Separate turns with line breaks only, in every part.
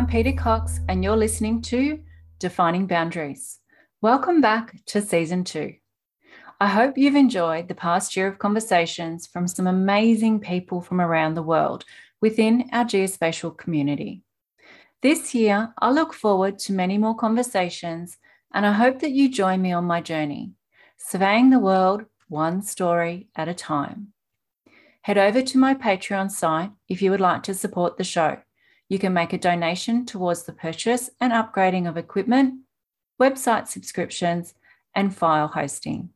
I'm Peter Cox, and you're listening to Defining Boundaries. Welcome back to season two. I hope you've enjoyed the past year of conversations from some amazing people from around the world within our geospatial community. This year, I look forward to many more conversations, and I hope that you join me on my journey, surveying the world one story at a time. Head over to my Patreon site if you would like to support the show. You can make a donation towards the purchase and upgrading of equipment, website subscriptions, and file hosting.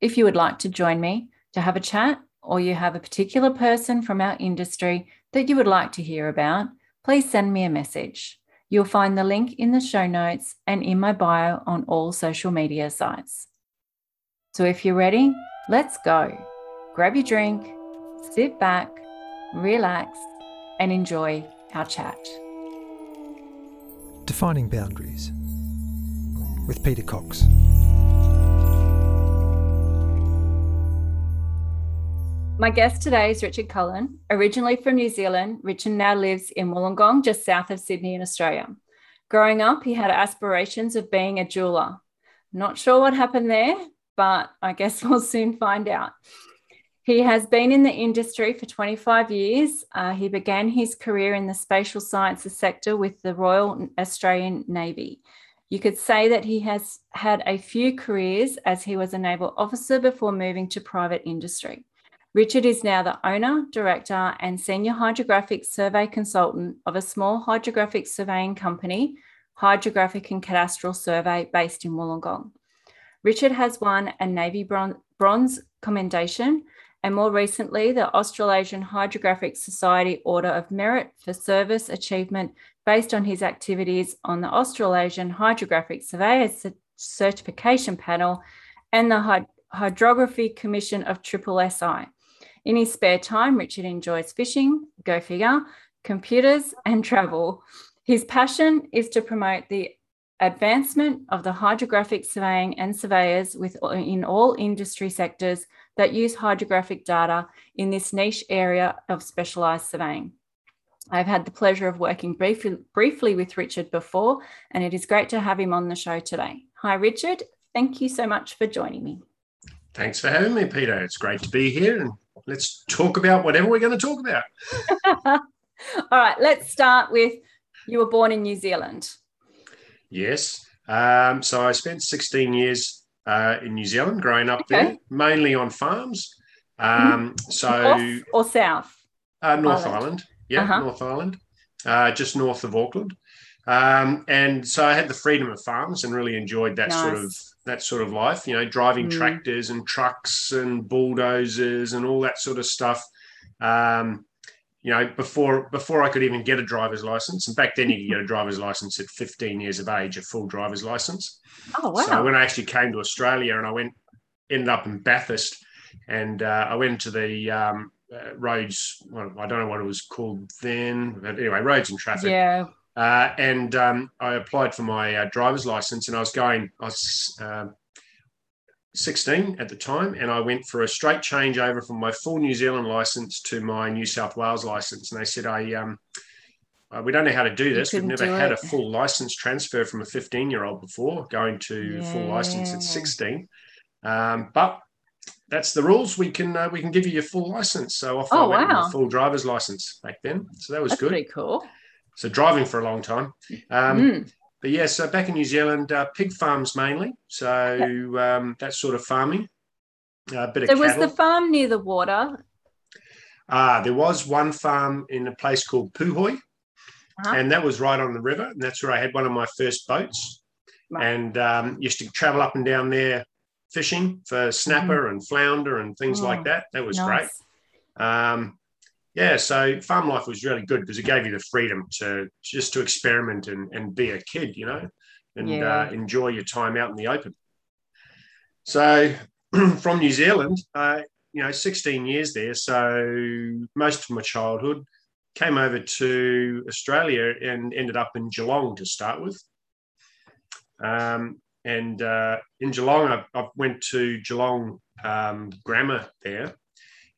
If you would like to join me to have a chat, or you have a particular person from our industry that you would like to hear about, please send me a message. You'll find the link in the show notes and in my bio on all social media sites. So if you're ready, let's go. Grab your drink, sit back, relax, and enjoy our chat.
Defining Boundaries with Peter Cox.
My guest today is Richard Cullen. Originally from New Zealand, Richard now lives in Wollongong, just south of Sydney in Australia. Growing up, he had aspirations of being a jeweler. Not sure what happened there, but I guess we'll soon find out. He has been in the industry for 25 years. Uh, he began his career in the spatial sciences sector with the Royal Australian Navy. You could say that he has had a few careers as he was a naval officer before moving to private industry. Richard is now the owner, director, and senior hydrographic survey consultant of a small hydrographic surveying company, Hydrographic and Cadastral Survey, based in Wollongong. Richard has won a Navy Bronze Commendation and more recently, the Australasian Hydrographic Society Order of Merit for Service Achievement based on his activities on the Australasian Hydrographic Surveyors Certification Panel and the Hydrography Commission of Triple SI. In his spare time, Richard enjoys fishing, go figure, computers, and travel. His passion is to promote the advancement of the hydrographic surveying and surveyors with, in all industry sectors that use hydrographic data in this niche area of specialised surveying. I've had the pleasure of working briefly, briefly with Richard before, and it is great to have him on the show today. Hi, Richard. Thank you so much for joining me.
Thanks for having me, Peter. It's great to be here and let's talk about whatever we're going to talk about.
All right, let's start with you were born in New Zealand.
Yes. Um, so I spent 16 years uh, in New Zealand growing up okay. there, mainly on farms. Um, so
North or south?
Uh, North Island. Island. Yeah, uh-huh. North Island, uh, just north of Auckland. Um, and so I had the freedom of farms and really enjoyed that nice. sort of that sort of life, you know, driving mm. tractors and trucks and bulldozers and all that sort of stuff. Um, you know, before before I could even get a driver's license, and back then you could get a driver's license at 15 years of age, a full driver's license.
Oh wow!
So when I actually came to Australia and I went, ended up in Bathurst, and uh, I went to the um, uh, roads. Well, I don't know what it was called then, but anyway, roads and traffic.
Yeah.
Uh, and um, I applied for my uh, driver's license, and I was going. I was um, 16 at the time, and I went for a straight change over from my full New Zealand license to my New South Wales license. And they said, "I um, uh, we don't know how to do this. We've never had it. a full license transfer from a 15 year old before, going to yeah. full license at 16. Um, but that's the rules. We can uh, we can give you your full license. So off oh, I went wow. with full driver's license back then. So that was
that's
good.
Pretty cool.
So driving for a long time. Um, mm. But yeah, so back in New Zealand, uh, pig farms mainly. So um, that sort of farming.
A uh, bit so of was the farm near the water?
Uh, there was one farm in a place called Puhoi, uh-huh. and that was right on the river. And that's where I had one of my first boats. Right. And um, used to travel up and down there fishing for snapper mm-hmm. and flounder and things oh, like that. That was nice. great. Um, yeah, so farm life was really good because it gave you the freedom to just to experiment and, and be a kid, you know, and yeah. uh, enjoy your time out in the open. So from New Zealand, uh, you know, 16 years there. So most of my childhood came over to Australia and ended up in Geelong to start with. Um, and uh, in Geelong, I, I, went to Geelong um, Grammar there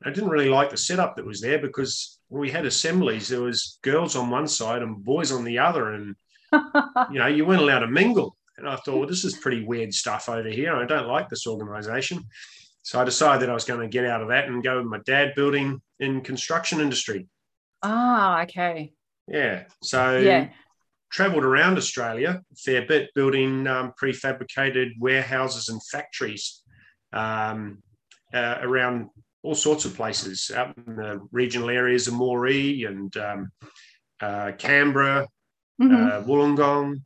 I didn't really like the setup that was there because when we had assemblies, there was girls on one side and boys on the other, and you know you weren't allowed to mingle. And I thought, well, this is pretty weird stuff over here. I don't like this organisation. So I decided that I was going to get out of that and go with my dad building in construction industry.
Ah, okay.
Yeah. So yeah. traveled around Australia a fair bit, building um, prefabricated warehouses and factories um, uh, around all sorts of places out in the regional areas of Moree and um, uh, Canberra, mm-hmm. uh, Wollongong,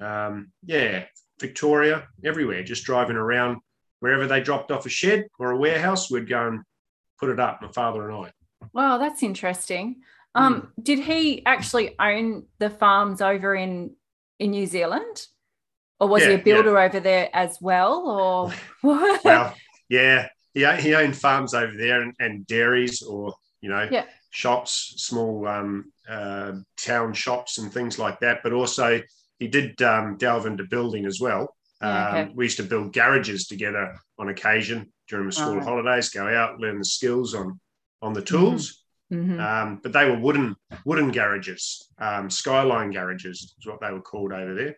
um, yeah, Victoria, everywhere, just driving around wherever they dropped off a shed or a warehouse, we'd go and put it up, my father and I.
Wow, that's interesting. Um, mm. Did he actually own the farms over in in New Zealand, or was yeah, he a builder yeah. over there as well? Or
well, yeah, he, he owned farms over there and, and dairies or, you know, yeah. shops, small um, uh, town shops and things like that. But also, he did um, delve into building as well. Yeah, okay. um, we used to build garages together on occasion during the school oh. holidays, go out, learn the skills on on the tools. Mm-hmm. mm-hmm. Um, but they were wooden wooden garages, um, skyline garages is what they were called over there.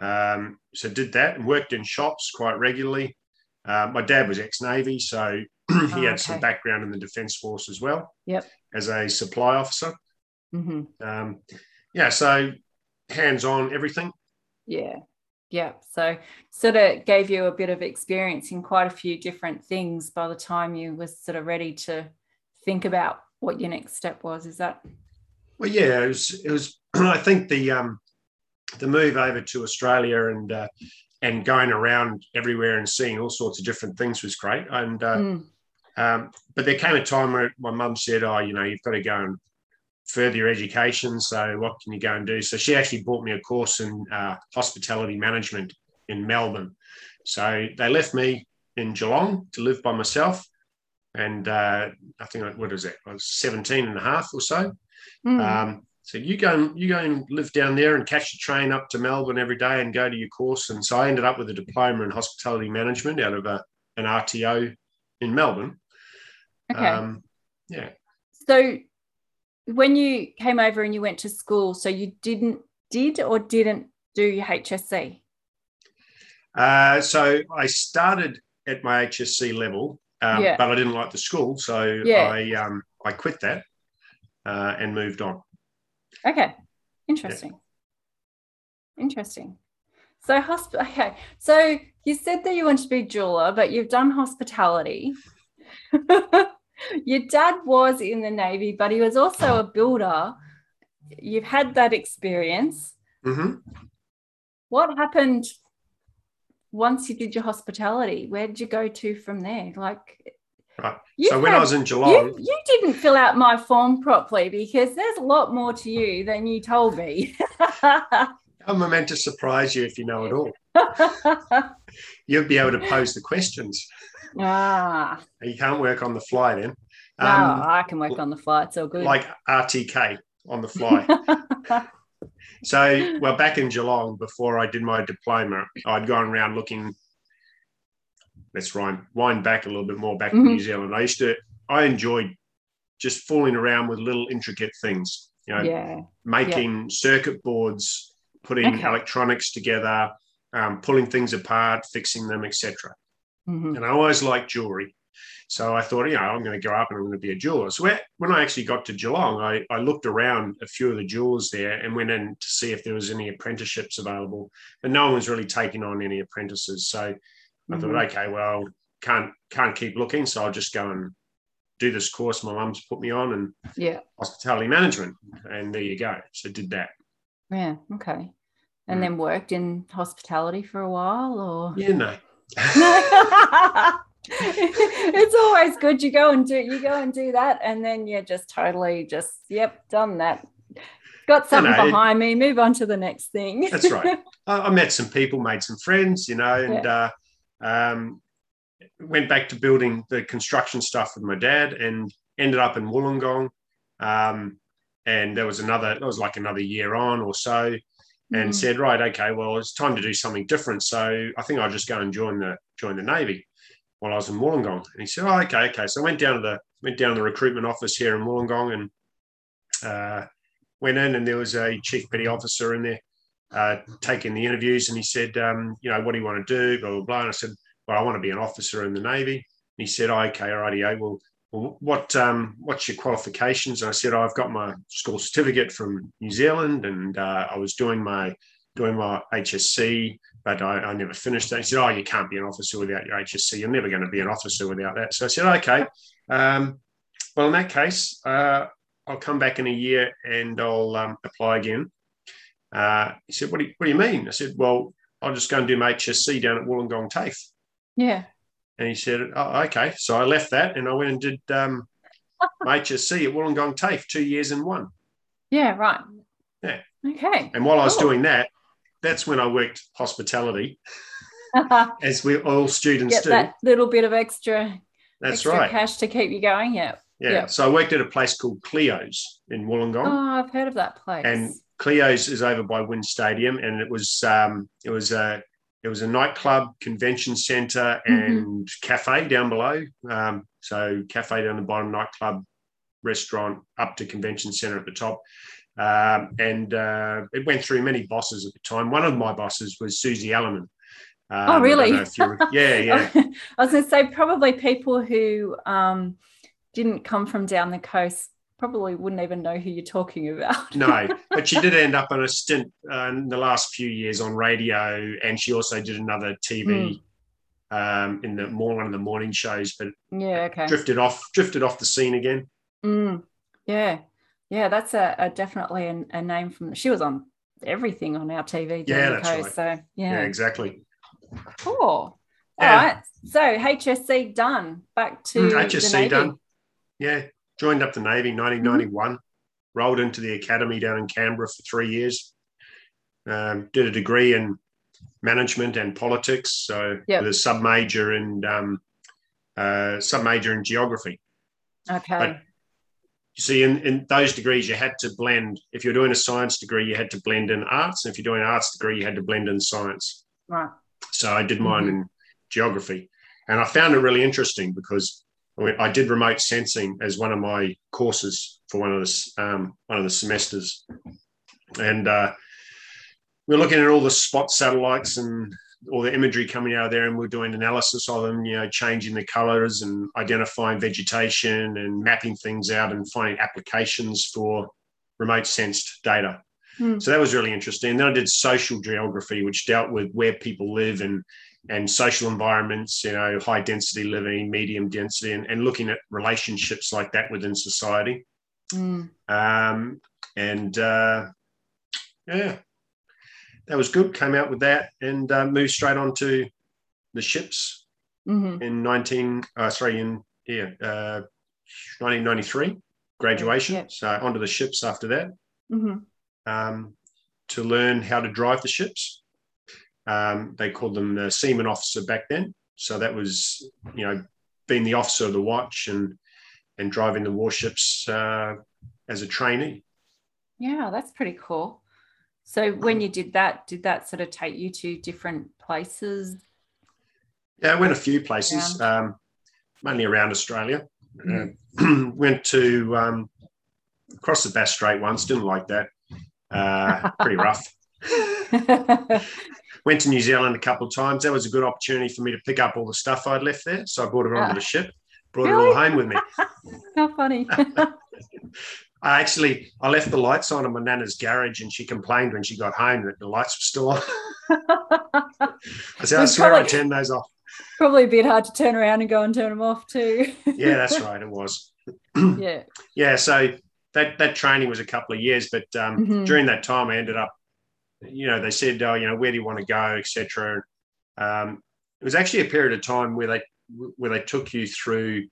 Um, so did that and worked in shops quite regularly. Uh, my dad was ex-navy, so he oh, had okay. some background in the defence force as well.
Yep.
As a supply officer.
Mm-hmm.
Um, yeah, so hands-on everything.
Yeah, yeah. So sort of gave you a bit of experience in quite a few different things by the time you was sort of ready to think about what your next step was. Is that?
Well, yeah, it was. It was. I think the um, the move over to Australia and uh, and going around everywhere and seeing all sorts of different things was great. And uh, mm. um, but there came a time where my mum said, "Oh, you know, you've got to go and further your education. So what can you go and do?" So she actually bought me a course in uh, hospitality management in Melbourne. So they left me in Geelong to live by myself. And uh, I think, what is it? I was 17 and a half or so. Mm. Um, so you go and you go and live down there and catch the train up to Melbourne every day and go to your course. And so I ended up with a diploma in hospitality management out of a, an RTO in Melbourne.
Okay. Um, yeah. So when you came over and you went to school, so you didn't did or didn't do your HSC?
Uh, so I started at my HSC level, um, yeah. but I didn't like the school, so yeah. I um, I quit that uh, and moved on.
Okay. Interesting. Yeah. Interesting. So hosp- okay. So you said that you wanted to be jeweler, but you've done hospitality. Your dad was in the Navy, but he was also a builder. You've had that experience.
Mm-hmm.
What happened once you did your hospitality? Where did you go to from there? Like
Right. so when had, I was in Geelong,
you, you, didn't fill out my form properly because there's a lot more to you than you told me.
I'm meant to surprise you if you know it all. You'll be able to pose the questions.
Ah.
You can't work on the fly then.
No, um, I can work on the fly. It's all good.
Like RTK on the fly. so, well, back in Geelong, before I did my diploma, I'd gone around looking let's wind, wind back a little bit more back mm-hmm. to New Zealand. I used to, I enjoyed just fooling around with little intricate things, you know,
yeah.
making yeah. circuit boards, putting okay. electronics together, um, pulling things apart, fixing them, etc. Mm-hmm. And I always liked jewelry. So I thought, you know, I'm going to go up and I'm going to be a jeweler. So when I actually got to Geelong, I, I looked around a few of the jewelers there and went in to see if there was any apprenticeships available. But no one was really taking on any apprentices. So I thought, mm-hmm. okay, well, can't can't keep looking, so I'll just go and do this course my mum's put me on and
yeah,
hospitality management, and there you go. So did that.
Yeah. Okay. And mm. then worked in hospitality for a while, or
yeah, no.
it's always good you go and do you go and do that and then you're just totally just yep done that got something behind me move on to the next thing
that's right I, I, met some people made some friends you know and yeah. uh, um, went back to building the construction stuff with my dad and ended up in Wollongong. Um, and there was another, it was like another year on or so, and mm. said, right, okay, well, it's time to do something different. So I think I'll just go and join the join the Navy. while I was in Wollongong. And he said, "Oh, okay, okay." So I went down to the went down to the recruitment office here in Wollongong and uh, went in, and there was a chief petty officer in there uh, taking the interviews, and he said, um, "You know, what do you want to do?" Blah blah blah. And I said, "Well, I want to be an officer in the navy." And he said, oh, "Okay, alrighty, well." Well, what um, what's your qualifications? And I said, oh, I've got my school certificate from New Zealand, and uh, I was doing my doing my HSC, but I, I, never finished that. He said, Oh, you can't be an officer without your HSC. You're never going to be an officer without that. So I said, Okay. Um, well, in that case, uh, I'll come back in a year and I'll um, apply again. Uh, he said, what do, you, what do you mean? I said, Well, I'll just go and do my HSC down at Wollongong TAFE.
Yeah.
And he said, Oh, okay. So I left that and I went and did um, my HSC at Wollongong TAFE, two years in one.
Yeah, right.
Yeah.
Okay.
And while cool. I was doing that, that's when I worked hospitality, as we all students
Get
do.
That little bit of extra.
That's
extra
right.
Cash to keep you going. Yeah.
Yeah. Yep. So I worked at a place called Cleo's in Wollongong.
Oh, I've heard of that place.
And Cleo's is over by WIN Stadium, and it was um, it was a it was a nightclub, convention center, mm-hmm. and mm-hmm. cafe down below. Um, so cafe down the bottom, nightclub, restaurant, up to convention center at the top. Um, and uh, it went through many bosses at the time. One of my bosses was Susie Elelman.
Um, oh, really?
yeah, yeah.
I was going to say probably people who um, didn't come from down the coast probably wouldn't even know who you're talking about.
no, but she did end up on a stint uh, in the last few years on radio, and she also did another TV. Mm. Um, in the more one of the morning shows, but
yeah, okay,
drifted off, drifted off the scene again.
Mm. Yeah, yeah, that's a, a definitely a, a, name from. She was on everything on our TV.
Yeah, that's
coast,
right.
So yeah,
yeah exactly.
Cool. All right. So HSC done. Back to HSC done.
Yeah, joined up the Navy in 1991. Mm-hmm. Rolled into the academy down in Canberra for three years. Um, did a degree in management and politics. So yep. with a sub major in um, uh, sub major in geography.
Okay.
But you see, in, in those degrees, you had to blend. If you're doing a science degree, you had to blend in arts. And if you're doing an arts degree, you had to blend in science.
Right.
So I did mine mm-hmm. in geography. And I found it really interesting because I did remote sensing as one of my courses for one of the, um, one of the semesters. And uh, we're looking at all the spot satellites and all the imagery coming out of there and we're doing analysis of them, you know, changing the colors and identifying vegetation and mapping things out and finding applications for remote sensed data. Mm. So that was really interesting. And then I did social geography, which dealt with where people live and and social environments, you know, high density living, medium density, and, and looking at relationships like that within society. Mm. Um, and uh, yeah, that was good. Came out with that and uh, moved straight on to the ships mm-hmm. in 19, uh, sorry, in yeah, uh, 1993 graduation. Yep. So onto the ships after that mm-hmm. um, to learn how to drive the ships. Um, they called them the seaman officer back then. So that was, you know, being the officer of the watch and and driving the warships uh, as a trainee.
Yeah, that's pretty cool. So when you did that, did that sort of take you to different places?
Yeah, I went a few places, um, mainly around Australia. Mm-hmm. Uh, went to um, across the Bass Strait once, didn't like that. Uh, pretty rough. went to New Zealand a couple of times. That was a good opportunity for me to pick up all the stuff I'd left there. So I brought it onto the ship, brought really? it all home with me.
How funny.
I actually I left the lights on in my nana's garage, and she complained when she got home that the lights were still on. I said, I swear probably, I turned those off.
Probably a bit hard to turn around and go and turn them off too.
yeah, that's right. It was.
yeah.
Yeah. So that that training was a couple of years, but um, mm-hmm. during that time, I ended up. You know, they said, "Oh, you know, where do you want to go, etc." Um, it was actually a period of time where they where they took you through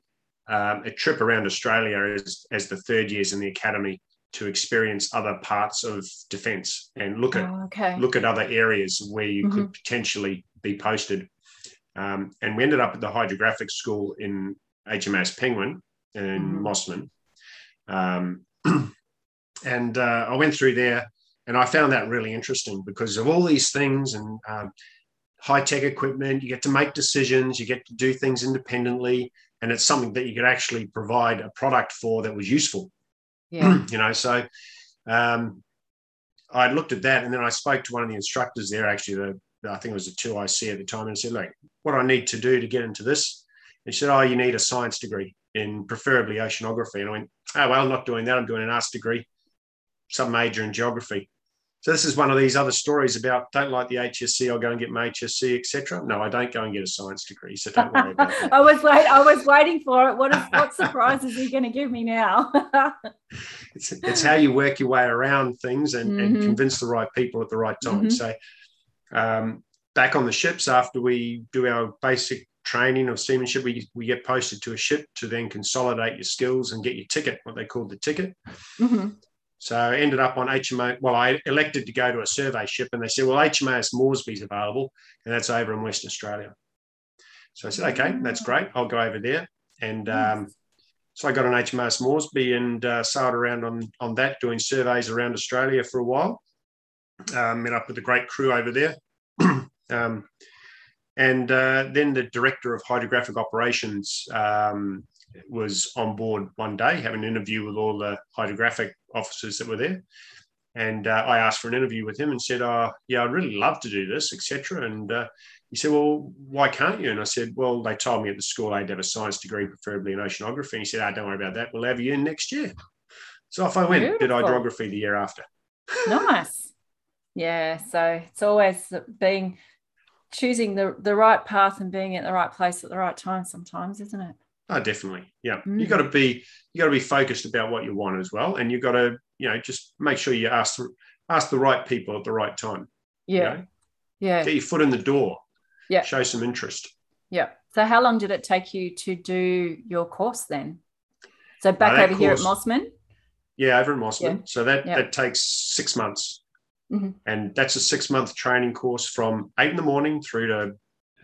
um, a trip around Australia as, as the third years in the academy to experience other parts of defence and look at
oh, okay.
look at other areas where you mm-hmm. could potentially be posted. Um, and we ended up at the hydrographic school in HMAS Penguin in mm-hmm. Mosman. Um, and uh, I went through there and I found that really interesting because of all these things and um, high tech equipment. You get to make decisions. You get to do things independently, and it's something that you could actually provide a product for that was useful.
Yeah.
you know, so um, I looked at that, and then I spoke to one of the instructors there. Actually, the I think it was a two IC at the time, and I said, "Look, what I need to do to get into this?" And she said, "Oh, you need a science degree in preferably oceanography." And I went, "Oh well, I'm not doing that. I'm doing an arts degree, some major in geography." So this is one of these other stories about don't like the HSC, I'll go and get my HSC, etc. No, I don't go and get a science degree, so don't worry about that.
I was wait, I was waiting for it. What is what surprise is he going to give me now?
it's it's how you work your way around things and, mm-hmm. and convince the right people at the right time. Mm-hmm. So um, back on the ships after we do our basic training of seamanship, we, we get posted to a ship to then consolidate your skills and get your ticket, what they call the ticket.
Mm-hmm.
So I ended up on HMO. Well, I elected to go to a survey ship, and they said, "Well, HMAS Moresby's available, and that's over in Western Australia." So I said, "Okay, that's great. I'll go over there." And um, so I got on HMAS Moresby and uh, sailed around on on that, doing surveys around Australia for a while. Um, met up with a great crew over there. um, and uh, then the director of hydrographic operations um, was on board one day, having an interview with all the hydrographic officers that were there. And uh, I asked for an interview with him and said, "Oh, yeah, I'd really love to do this, etc." And uh, he said, "Well, why can't you?" And I said, "Well, they told me at the school I'd have a science degree, preferably in oceanography." And he said, "Ah, oh, don't worry about that. We'll have you in next year." So off I went. Beautiful. Did hydrography the year after.
nice. Yeah. So it's always being choosing the the right path and being at the right place at the right time. Sometimes, isn't it?
Oh, definitely. Yeah. Mm. You got to be you got to be focused about what you want as well, and you got to you know just make sure you ask ask the right people at the right time.
Yeah. You know? Yeah.
Get your foot in the door.
Yeah.
Show some interest.
Yeah. So how long did it take you to do your course then? So back over course, here at Mosman.
Yeah, over at Mosman. Yeah. So that that takes six months,
mm-hmm.
and that's a six month training course from eight in the morning through to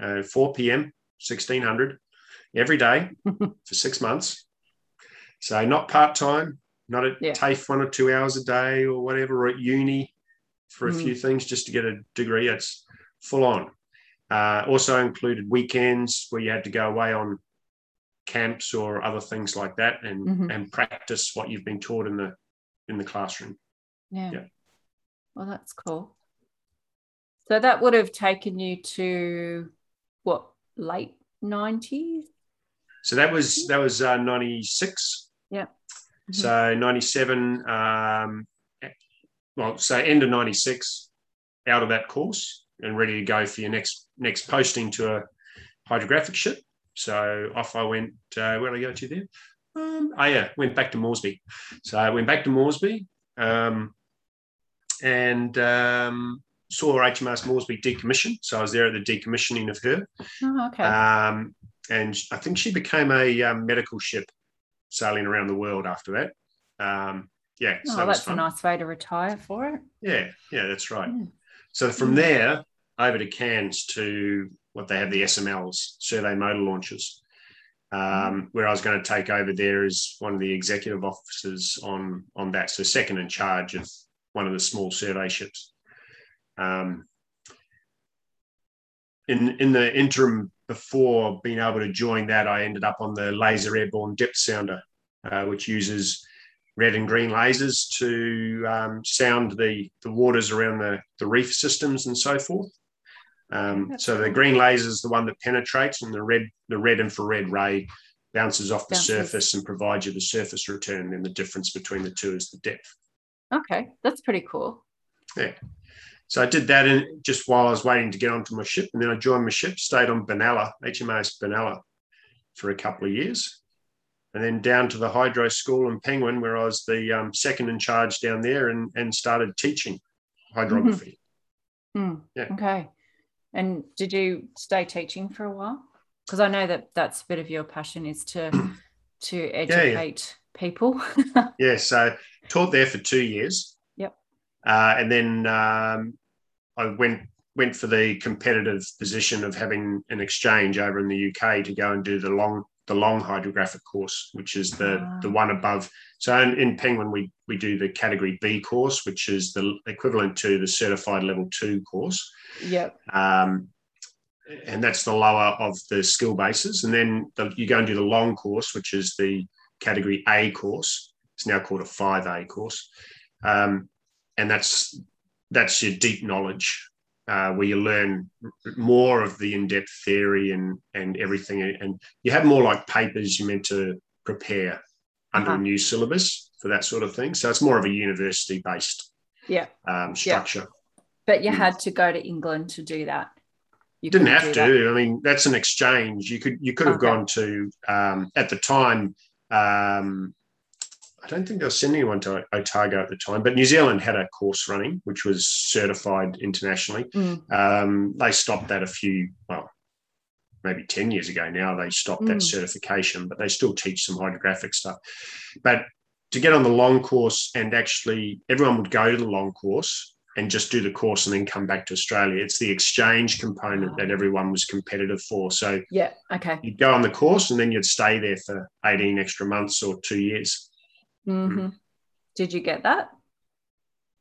uh, four p.m. sixteen hundred every day for six months. So not part time, not at yeah. TAFE one or two hours a day or whatever, or at uni for a mm. few things just to get a degree. It's full on. Uh, also included weekends where you had to go away on camps or other things like that and mm-hmm. and practice what you've been taught in the in the classroom.
Yeah. yeah. Well, that's cool. So that would have taken you to what late 90s
so that was that was uh, 96.
Yeah. Mm-hmm.
So 97, um, well, so end of 96, out of that course and ready to go for your next next posting to a hydrographic ship. So off I went. Uh, where did I go to there? Um, oh yeah, went back to Moresby. So I went back to Moresby um, and um, saw HMAS Moresby decommission. So I was there at the decommissioning of her.
Oh, okay.
Um, and I think she became a um, medical ship sailing around the world after that. Um, yeah,
so oh, that that's a nice way to retire for it.
Yeah, yeah, that's right. So from mm. there over to Cairns to what they have the SMLs, survey motor launches, um, mm. where I was going to take over there as one of the executive officers on on that. So second in charge of one of the small survey ships. Um, in in the interim before being able to join that, I ended up on the laser airborne depth sounder, uh, which uses red and green lasers to um, sound the, the waters around the, the reef systems and so forth. Um, so the green laser is the one that penetrates, and the red the red infrared ray bounces off the bounces. surface and provides you the surface return. And the difference between the two is the depth.
Okay, that's pretty cool.
Yeah. So I did that in, just while I was waiting to get onto my ship. And then I joined my ship, stayed on Benalla, HMAS Benalla, for a couple of years. And then down to the hydro school in Penguin, where I was the um, second in charge down there and, and started teaching hydrography.
Mm-hmm. Mm. Yeah. Okay. And did you stay teaching for a while? Because I know that that's a bit of your passion is to to educate yeah, yeah. people.
yeah. So taught there for two years.
Yep.
Uh, and then um, I went went for the competitive position of having an exchange over in the UK to go and do the long the long hydrographic course, which is the wow. the one above. So in, in, Penguin, we we do the category B course, which is the equivalent to the certified level two course.
Yep.
Um, and that's the lower of the skill bases. And then the, you go and do the long course, which is the category A course. It's now called a 5A course. Um, and that's that's your deep knowledge uh, where you learn more of the in-depth theory and and everything and you have more like papers you're meant to prepare under uh-huh. a new syllabus for that sort of thing so it's more of a university based
yeah
um, structure yeah.
but you mm. had to go to england to do that
you didn't have to that. i mean that's an exchange you could you could have okay. gone to um, at the time um, I don't think they were sending anyone to Otago at the time, but New Zealand had a course running, which was certified internationally. Mm. Um, they stopped that a few, well, maybe 10 years ago now. They stopped mm. that certification, but they still teach some hydrographic stuff. But to get on the long course and actually everyone would go to the long course and just do the course and then come back to Australia. It's the exchange component that everyone was competitive for. So
yeah, okay.
You'd go on the course and then you'd stay there for 18 extra months or two years.
Mm-hmm. Mm. Did you get that?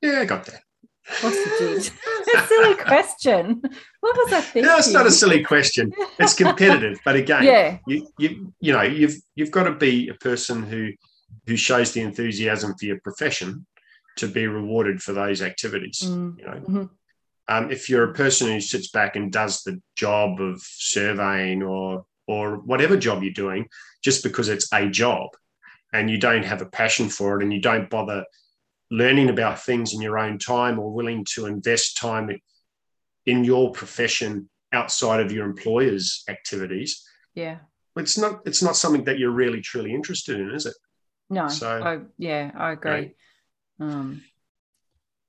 Yeah, I got that.
Of course you did. a silly question. What was I thinking?
No, it's not a silly question. It's competitive, but again, yeah. you you you know you've you've got to be a person who who shows the enthusiasm for your profession to be rewarded for those activities. Mm. You know, mm-hmm. um, if you're a person who sits back and does the job of surveying or or whatever job you're doing just because it's a job, and you don't have a passion for it and you don't bother learning about things in your own time or willing to invest time in your profession outside of your employer's activities
yeah.
it's not it's not something that you're really truly interested in is it?
No so I, yeah i agree. um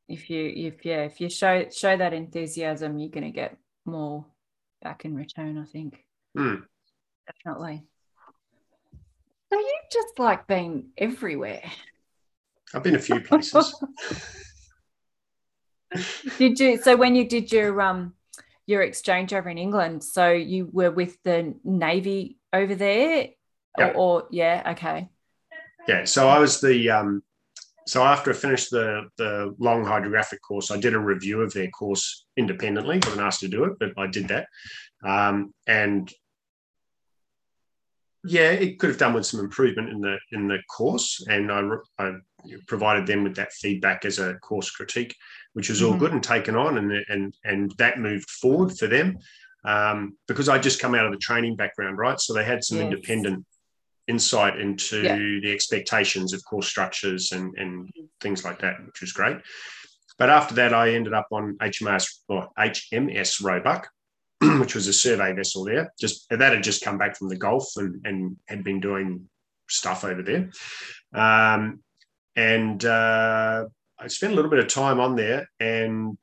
if you if yeah if you show show that enthusiasm you're going to get more back in return i think.
Mm.
definitely so you just like been everywhere.
I've been a few places.
did you? So when you did your um your exchange over in England, so you were with the Navy over there, yeah. Or, or, yeah, okay.
Yeah, so I was the um, so after I finished the the long hydrographic course, I did a review of their course independently. I wasn't asked to do it, but I did that. Um, and yeah, it could have done with some improvement in the in the course, and I, I provided them with that feedback as a course critique, which was all mm-hmm. good and taken on, and and and that moved forward for them um, because I just come out of the training background, right? So they had some yes. independent insight into yeah. the expectations of course structures and and things like that, which was great. But after that, I ended up on HMS or HMS Roebuck, which was a survey vessel there. Just that had just come back from the Gulf and, and had been doing stuff over there. Um, and uh, I spent a little bit of time on there and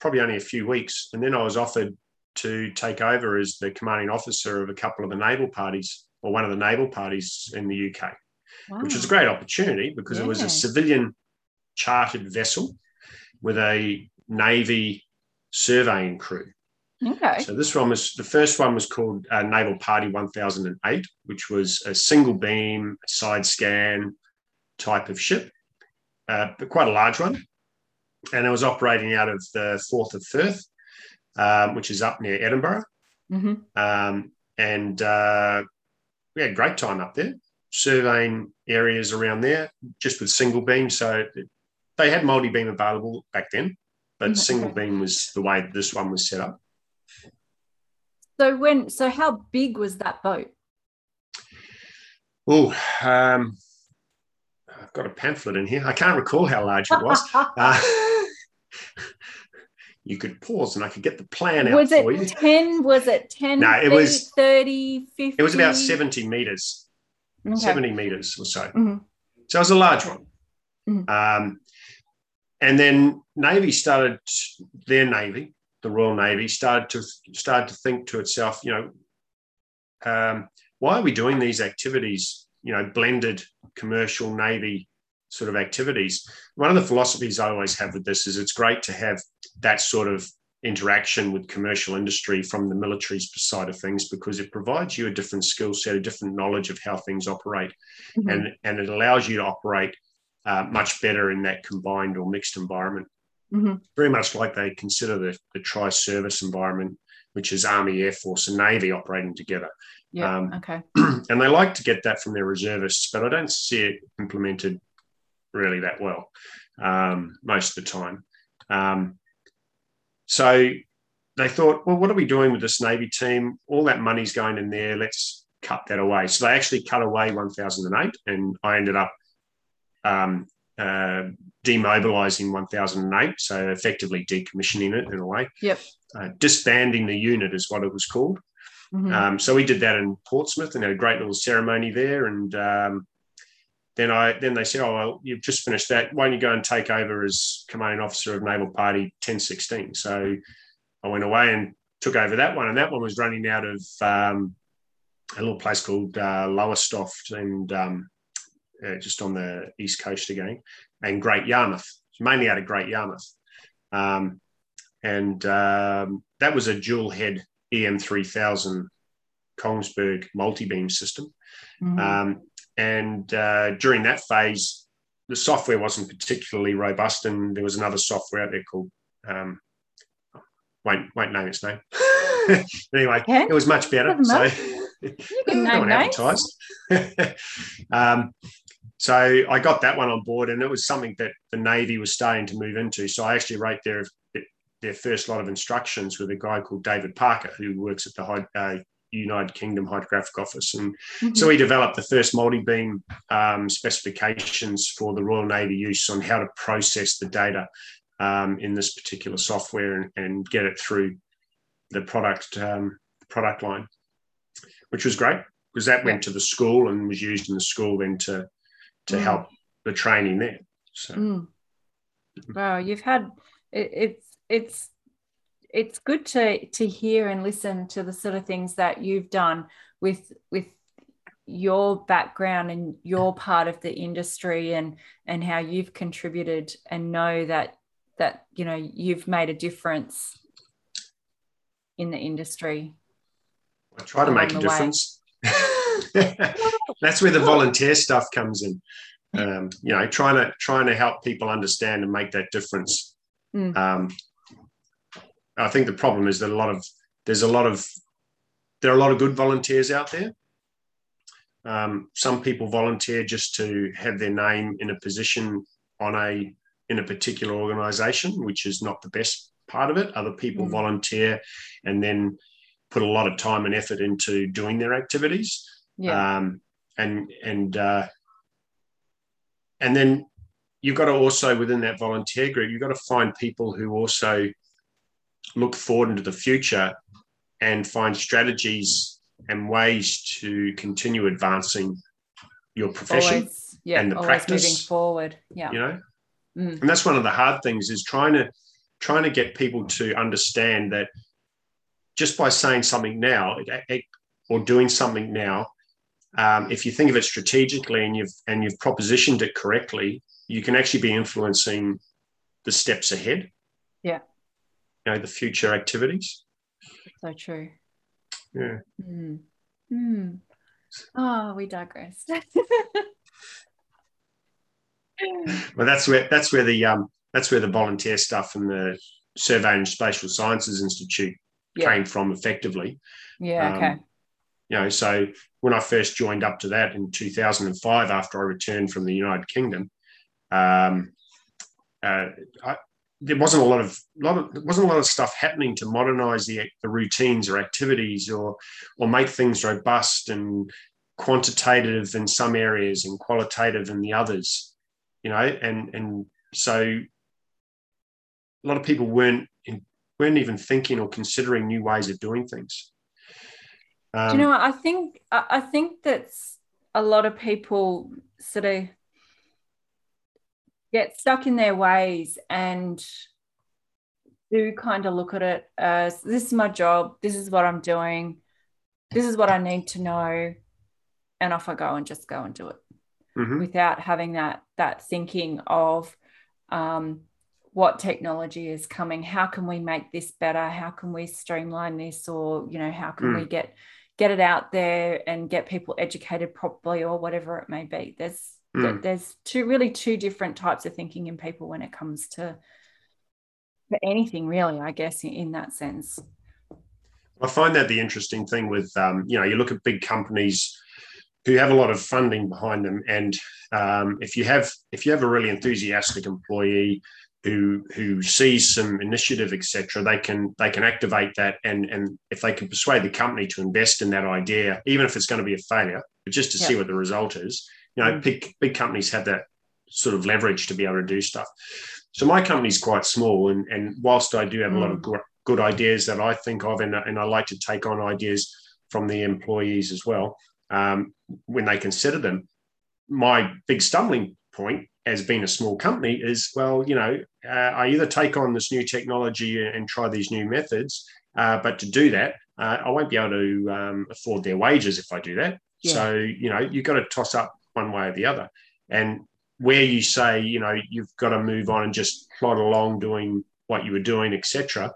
probably only a few weeks. And then I was offered to take over as the commanding officer of a couple of the naval parties or one of the naval parties in the UK, wow. which was a great opportunity because yeah. it was a civilian chartered vessel with a Navy surveying crew.
Okay.
So this one was the first one was called uh, Naval Party 1008, which was a single beam side scan type of ship, uh, but quite a large one, and it was operating out of the Forth of Firth, um, which is up near Edinburgh,
mm-hmm.
um, and uh, we had a great time up there, surveying areas around there just with single beam. So they had multi beam available back then, but mm-hmm. single beam was the way this one was set up.
So when so how big was that boat?
Oh, um, I've got a pamphlet in here. I can't recall how large it was. uh, you could pause and I could get the plan out
was
for
it 10 was it 10
no it was
30 50
it was about 70 meters okay. 70 meters or so mm-hmm. so it was a large one mm-hmm. um, and then navy started their navy the Royal Navy started to started to think to itself, you know, um, why are we doing these activities? You know, blended commercial Navy sort of activities. One of the philosophies I always have with this is it's great to have that sort of interaction with commercial industry from the military side of things because it provides you a different skill set, a different knowledge of how things operate, mm-hmm. and and it allows you to operate uh, much better in that combined or mixed environment.
Mm-hmm.
Very much like they consider the, the tri service environment which is Army, Air Force, and Navy operating together.
Yeah. Um, okay.
And they like to get that from their reservists, but I don't see it implemented really that well um, most of the time. Um, so they thought, well, what are we doing with this Navy team? All that money's going in there. Let's cut that away. So they actually cut away 1008, and I ended up um, uh, demobilizing 1008, so effectively decommissioning it in a way.
Yep.
Uh, disbanding the unit is what it was called. Mm-hmm. Um, so we did that in Portsmouth and had a great little ceremony there. And um, then I then they said, "Oh, well, you've just finished that. Why don't you go and take over as commanding officer of Naval Party 1016?" So I went away and took over that one, and that one was running out of um, a little place called uh, Lowestoft and um, uh, just on the east coast again, and Great Yarmouth, mainly out of Great Yarmouth. Um, and um, that was a dual head EM3000 Kongsberg multi beam system. Mm-hmm. Um, and uh, during that phase, the software wasn't particularly robust, and there was another software out there called um, won't won't name its name. anyway, it was much better. So
you can name names.
um, so I got that one on board, and it was something that the Navy was starting to move into. So I actually wrote their their first lot of instructions with a guy called David Parker, who works at the uh, United Kingdom Hydrographic Office, and mm-hmm. so he developed the first multi-beam um, specifications for the Royal Navy use on how to process the data um, in this particular software and, and, get it through the product um, product line, which was great because that went to the school and was used in the school then to to mm. help the training there. So,
mm. wow, you've had it, it's it's it's good to to hear and listen to the sort of things that you've done with with your background and your part of the industry and and how you've contributed and know that that you know you've made a difference in the industry
i try to make a difference that's where the volunteer stuff comes in. Um, you know, trying to trying to help people understand and make that difference. Mm. Um, I think the problem is that a lot of there's a lot of there are a lot of good volunteers out there. Um, some people volunteer just to have their name in a position on a in a particular organization, which is not the best part of it. Other people mm. volunteer and then put a lot of time and effort into doing their activities.
Yeah. Um,
and and uh, and then you've got to also within that volunteer group, you've got to find people who also look forward into the future and find strategies and ways to continue advancing your profession
always, yeah,
and the
always
practice
moving forward. Yeah.
You know? Mm. And that's one of the hard things is trying to trying to get people to understand that just by saying something now or doing something now um, if you think of it strategically and you've and you've propositioned it correctly, you can actually be influencing the steps ahead.
Yeah.
You know, the future activities.
So true.
Yeah.
Mm. Mm. Oh, we digressed.
well, that's where that's where the um that's where the volunteer stuff and the Survey and Spatial Sciences Institute yeah. came from effectively.
Yeah. Um, okay
you know, so when I first joined up to that in 2005, after I returned from the United Kingdom, um, uh, I, there wasn't a lot of, lot of there wasn't a lot of stuff happening to modernize the, the routines or activities or or make things robust and quantitative in some areas and qualitative in the others you know and and so a lot of people weren't in, weren't even thinking or considering new ways of doing things
um, Do you know what? I think I think that's a lot of people sort of get stuck in their ways and do kind of look at it as this is my job, this is what I'm doing, this is what I need to know, and off I go and just go and do it mm-hmm. without having that that thinking of um, what technology is coming, how can we make this better, how can we streamline this, or you know, how can mm. we get get it out there and get people educated properly or whatever it may be there's mm. there's two really two different types of thinking in people when it comes to anything really i guess in, in that sense
I find that the interesting thing with, um, you know, you look at big companies who have a lot of funding behind them, and um, if you have if you have a really enthusiastic employee who who sees some initiative, etc., they can they can activate that, and and if they can persuade the company to invest in that idea, even if it's going to be a failure, but just to see what the result is, you know, mm. big big companies have that sort of leverage to be able to do stuff. So my company's quite small, and and whilst I do have mm. a lot of mm. good ideas that I think of, and, and I like to take on ideas from the employees as well um, when they consider them. My big stumbling point as being a small company is well, you know, uh, I either take on this new technology and try these new methods, uh, but to do that, uh, I won't be able to um, afford their wages if I do that. Yeah. So, you know, you've got to toss up one way or the other. And where you say, you know, you've got to move on and just plod along doing what you were doing, etc.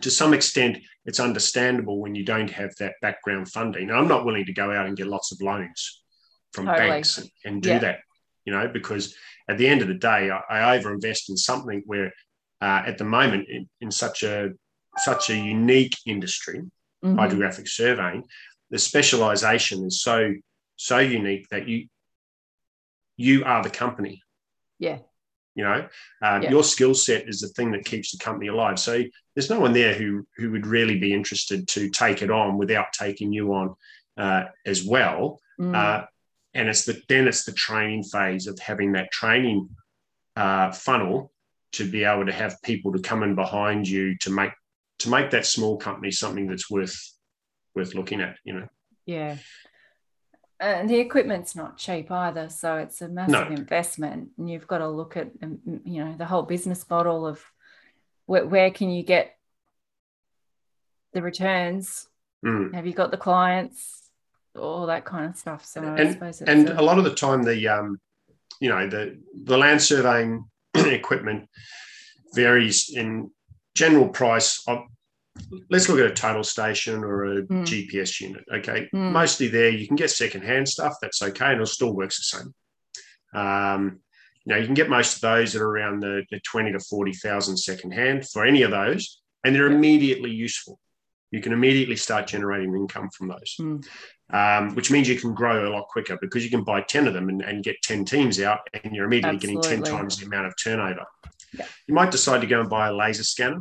To some extent, it's understandable when you don't have that background funding. And I'm not willing to go out and get lots of loans from totally. banks and, and do yeah. that, you know, because at the end of the day, I, I overinvest in something where, uh, at the moment, in, in, such a such a unique industry, mm-hmm. hydrographic surveying, the specialization is so so unique that you you are the company.
Yeah.
You know, um, yeah. your skill set is the thing that keeps the company alive. So there's no one there who who would really be interested to take it on without taking you on uh, as well. Mm. Uh, and it's the then it's the training phase of having that training uh, funnel to be able to have people to come in behind you to make to make that small company something that's worth worth looking at you know
yeah and the equipment's not cheap either so it's a massive no. investment and you've got to look at um, you know the whole business model of where, where can you get the returns mm. have you got the clients all that kind of stuff. So
and, I suppose and a, a, lot of the time, the um, you know the the land surveying equipment varies in general price. Of, let's look at a total station or a mm. GPS unit. Okay, mm. mostly there you can get secondhand stuff. That's okay, and it still works the same. Um, you know, you can get most of those that are around the, the twenty to forty thousand secondhand for any of those, and they're immediately useful. You can immediately start generating income from those. Mm um, which means you can grow a lot quicker because you can buy 10 of them and, and get 10 teams out and you're immediately Absolutely. getting 10 times the amount of turnover. Yeah. You might decide to go and buy a laser scanner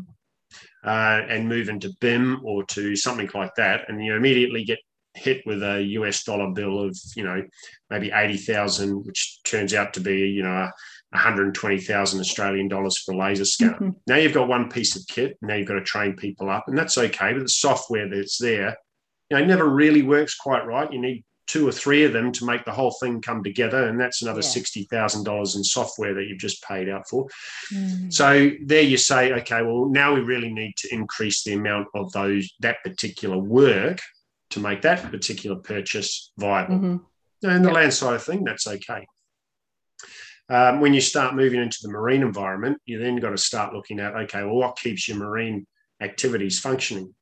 uh, and move into BIM or to something like that. And you immediately get hit with a US dollar bill of, you know, maybe 80,000, which turns out to be, you know, 120,000 Australian dollars for a laser scanner. Mm-hmm. Now you've got one piece of kit. Now you've got to train people up, and that's okay. But the software that's there you know, never really works quite right. You need two or three of them to make the whole thing come together, and that's another yeah. sixty thousand dollars in software that you've just paid out for. Mm. So there you say, okay, well now we really need to increase the amount of those that particular work to make that particular purchase viable. Mm-hmm. And the yep. land side of thing, that's okay. Um, when you start moving into the marine environment, you then got to start looking at okay, well, what keeps your marine activities functioning?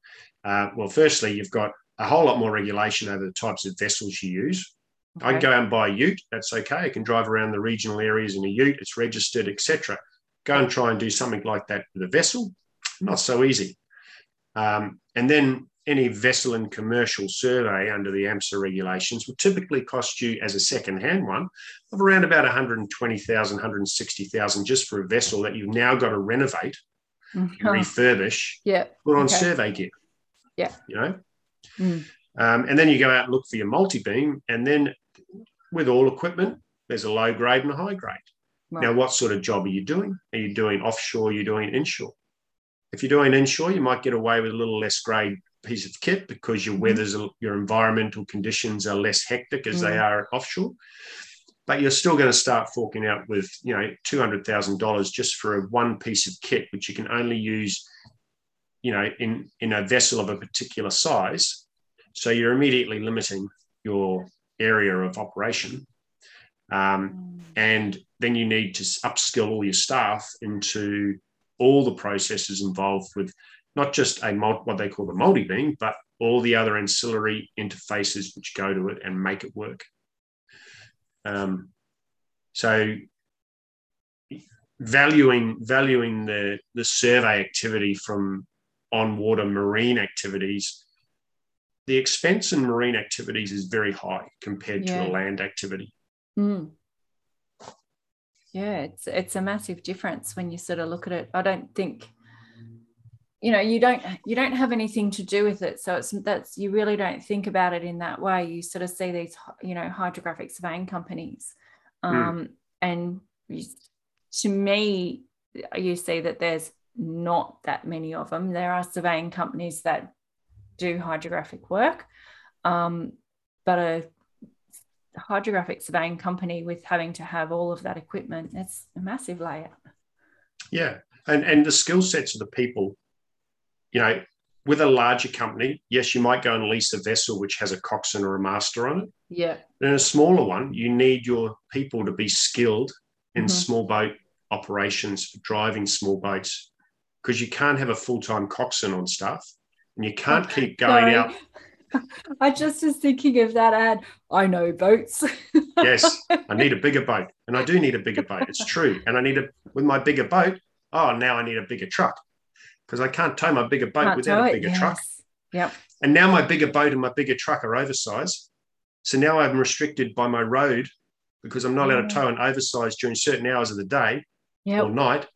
Uh, well, firstly, you've got a whole lot more regulation over the types of vessels you use. Okay. I can go out and buy a ute. That's okay. I can drive around the regional areas in a ute. It's registered, etc. Go and try and do something like that with a vessel. Not so easy. Um, and then any vessel and commercial survey under the AMSA regulations will typically cost you, as a second-hand one, of around about 120,000, 160,000 just for a vessel that you've now got to renovate, mm-hmm. refurbish,
yeah.
put on okay. survey gear.
Yeah.
You know, Mm. Um, and then you go out and look for your multi beam. And then with all equipment, there's a low grade and a high grade. Right. Now, what sort of job are you doing? Are you doing offshore? Are you doing inshore? If you're doing inshore, you might get away with a little less grade piece of kit because your mm-hmm. weather's your environmental conditions are less hectic as mm. they are offshore. But you're still going to start forking out with you know two hundred thousand dollars just for a one piece of kit, which you can only use you know, in, in a vessel of a particular size. So you're immediately limiting your area of operation. Um, mm. and then you need to upskill all your staff into all the processes involved with not just a what they call the multi-beam, but all the other ancillary interfaces which go to it and make it work. Um, so valuing valuing the the survey activity from on water marine activities, the expense in marine activities is very high compared yeah. to a land activity.
Mm. Yeah, it's it's a massive difference when you sort of look at it. I don't think you know you don't you don't have anything to do with it. So it's that's you really don't think about it in that way. You sort of see these you know hydrographic surveying companies. Hmm. um, mm. and you, to me you see that there's not that many of them. There are surveying companies that do hydrographic work. Um, but a hydrographic surveying company with having to have all of that equipment it's a massive layout.
Yeah. And and the skill sets of the people you know, with a larger company, yes, you might go and lease a vessel which has a coxswain or a master on it.
Yeah.
in a smaller one, you need your people to be skilled in mm-hmm. small boat operations, driving small boats, because you can't have a full time coxswain on staff and you can't keep going out.
I just was thinking of that ad. I know boats.
yes, I need a bigger boat, and I do need a bigger boat. It's true, and I need a with my bigger boat. Oh, now I need a bigger truck because I can't tow my bigger boat can't without a bigger yes. truck.
Yep.
And now my bigger boat and my bigger truck are oversized. So now I'm restricted by my road because I'm not allowed to mm. tow an oversized during certain hours of the day yep. or night.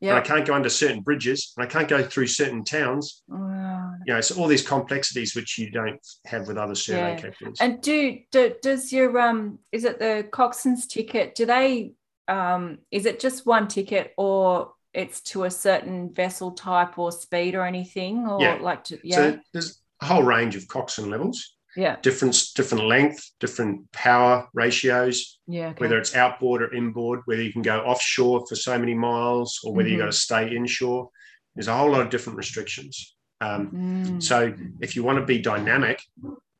Yeah. And I can't go under certain bridges and I can't go through certain towns. Wow. You know, so all these complexities which you don't have with other survey yeah. captains.
And do, do does your um is it the coxswain's ticket? Do they um is it just one ticket or it's to a certain vessel type or speed or anything or yeah. like to yeah so
there's a whole range of coxswain levels
yeah
different different length different power ratios
yeah okay.
whether it's outboard or inboard whether you can go offshore for so many miles or whether mm-hmm. you got to stay inshore there's a whole lot of different restrictions um, mm. so if you want to be dynamic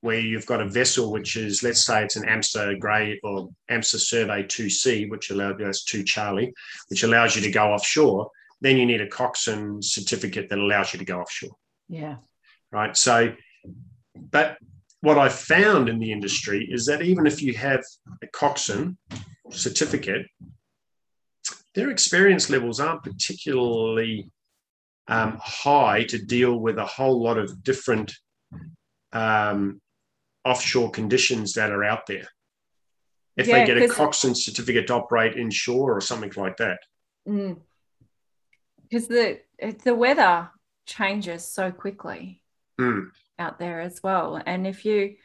where you've got a vessel which is, let's say it's an AMSA grey or AMSA Survey 2C, which allows that's 2 Charlie, which allows you to go offshore, then you need a coxswain certificate that allows you to go offshore.
Yeah.
Right. So, but what I've found in the industry is that even if you have a coxswain certificate, their experience levels aren't particularly um, high to deal with a whole lot of different um, offshore conditions that are out there. If yeah, they get a coxswain certificate to operate inshore or something like that.
Because mm, the the weather changes so quickly
mm.
out there as well, and if you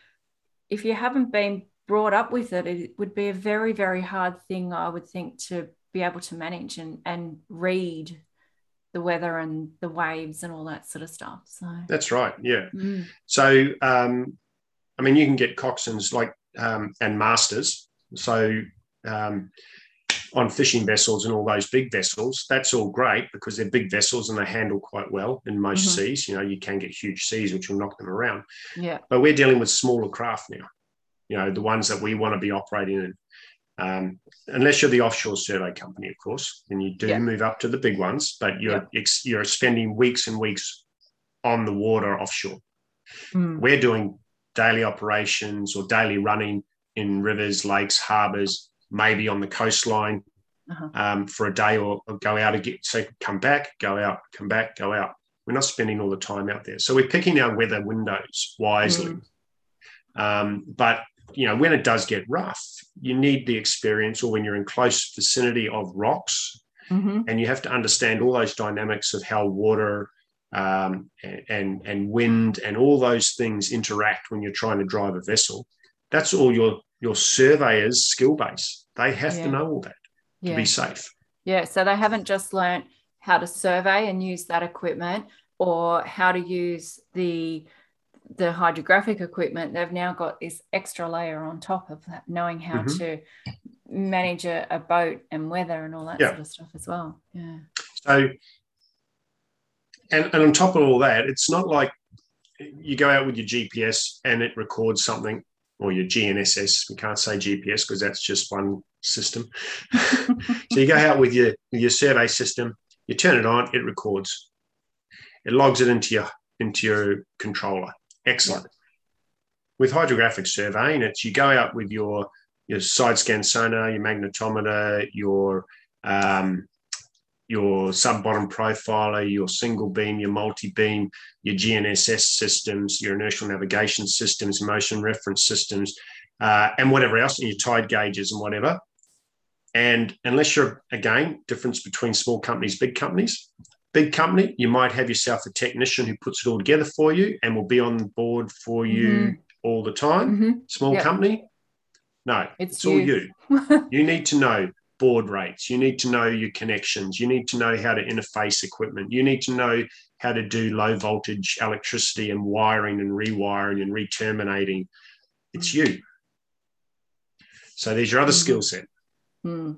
if you haven't been brought up with it, it would be a very very hard thing I would think to be able to manage and and read the weather and the waves and all that sort of stuff. So
that's right. Yeah. Mm. So um, I mean, you can get coxswains like um, and masters. So um, on fishing vessels and all those big vessels, that's all great because they're big vessels and they handle quite well in most mm-hmm. seas. You know, you can get huge seas which will knock them around.
Yeah.
But we're dealing with smaller craft now. You know, the ones that we want to be operating in. Um, unless you're the offshore survey company, of course, then you do yeah. move up to the big ones, but you're yeah. you're spending weeks and weeks on the water offshore. Mm. We're doing daily operations or daily running in rivers, lakes, harbors, maybe on the coastline uh-huh. um, for a day or, or, go out again. So come back, go out, come back, go out. We're not spending all the time out there. So we're picking our weather windows wisely. Mm. Um, but you know, when it does get rough, you need the experience, or when you're in close vicinity of rocks,
mm-hmm.
and you have to understand all those dynamics of how water um, and and wind and all those things interact when you're trying to drive a vessel. That's all your your surveyor's skill base. They have yeah. to know all that yeah. to be safe.
Yeah, so they haven't just learned how to survey and use that equipment or how to use the the hydrographic equipment they've now got this extra layer on top of that knowing how mm-hmm. to manage a, a, boat and weather and all that yeah. sort of stuff as well yeah
so and, and on top of all that, it's not like you go out with your GPS and it records something or your GNSS. We can't say GPS because that's just one system. so you go out with your your survey system, you turn it on, it records. It logs it into your into your controller. Excellent. With hydrographic surveying, it's you go out with your your side scan sonar, your magnetometer, your um, your sub bottom profiler, your single beam, your multi beam, your GNSS systems, your inertial navigation systems, motion reference systems, uh, and whatever else, and your tide gauges and whatever. And unless you're, again, difference between small companies, big companies, big company, you might have yourself a technician who puts it all together for you and will be on board for you mm-hmm. all the time. Mm-hmm. Small yep. company, no, it's, it's all you. you need to know baud rates. You need to know your connections. You need to know how to interface equipment. You need to know how to do low voltage electricity and wiring and rewiring and re-terminating. It's you. So there's your other mm. skill set. Mm.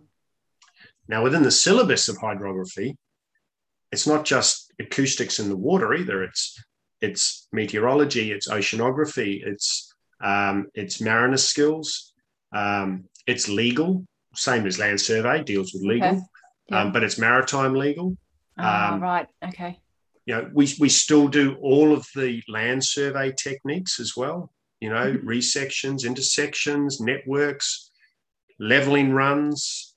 Now, within the syllabus of hydrography, it's not just acoustics in the water either. It's it's meteorology, it's oceanography, it's um, it's mariner skills, um, it's legal, same as land survey, deals with legal, okay. yeah. um, but it's maritime legal.
Oh, right. Okay.
You know, we, we still do all of the land survey techniques as well, you know, mm-hmm. resections, intersections, networks, leveling runs,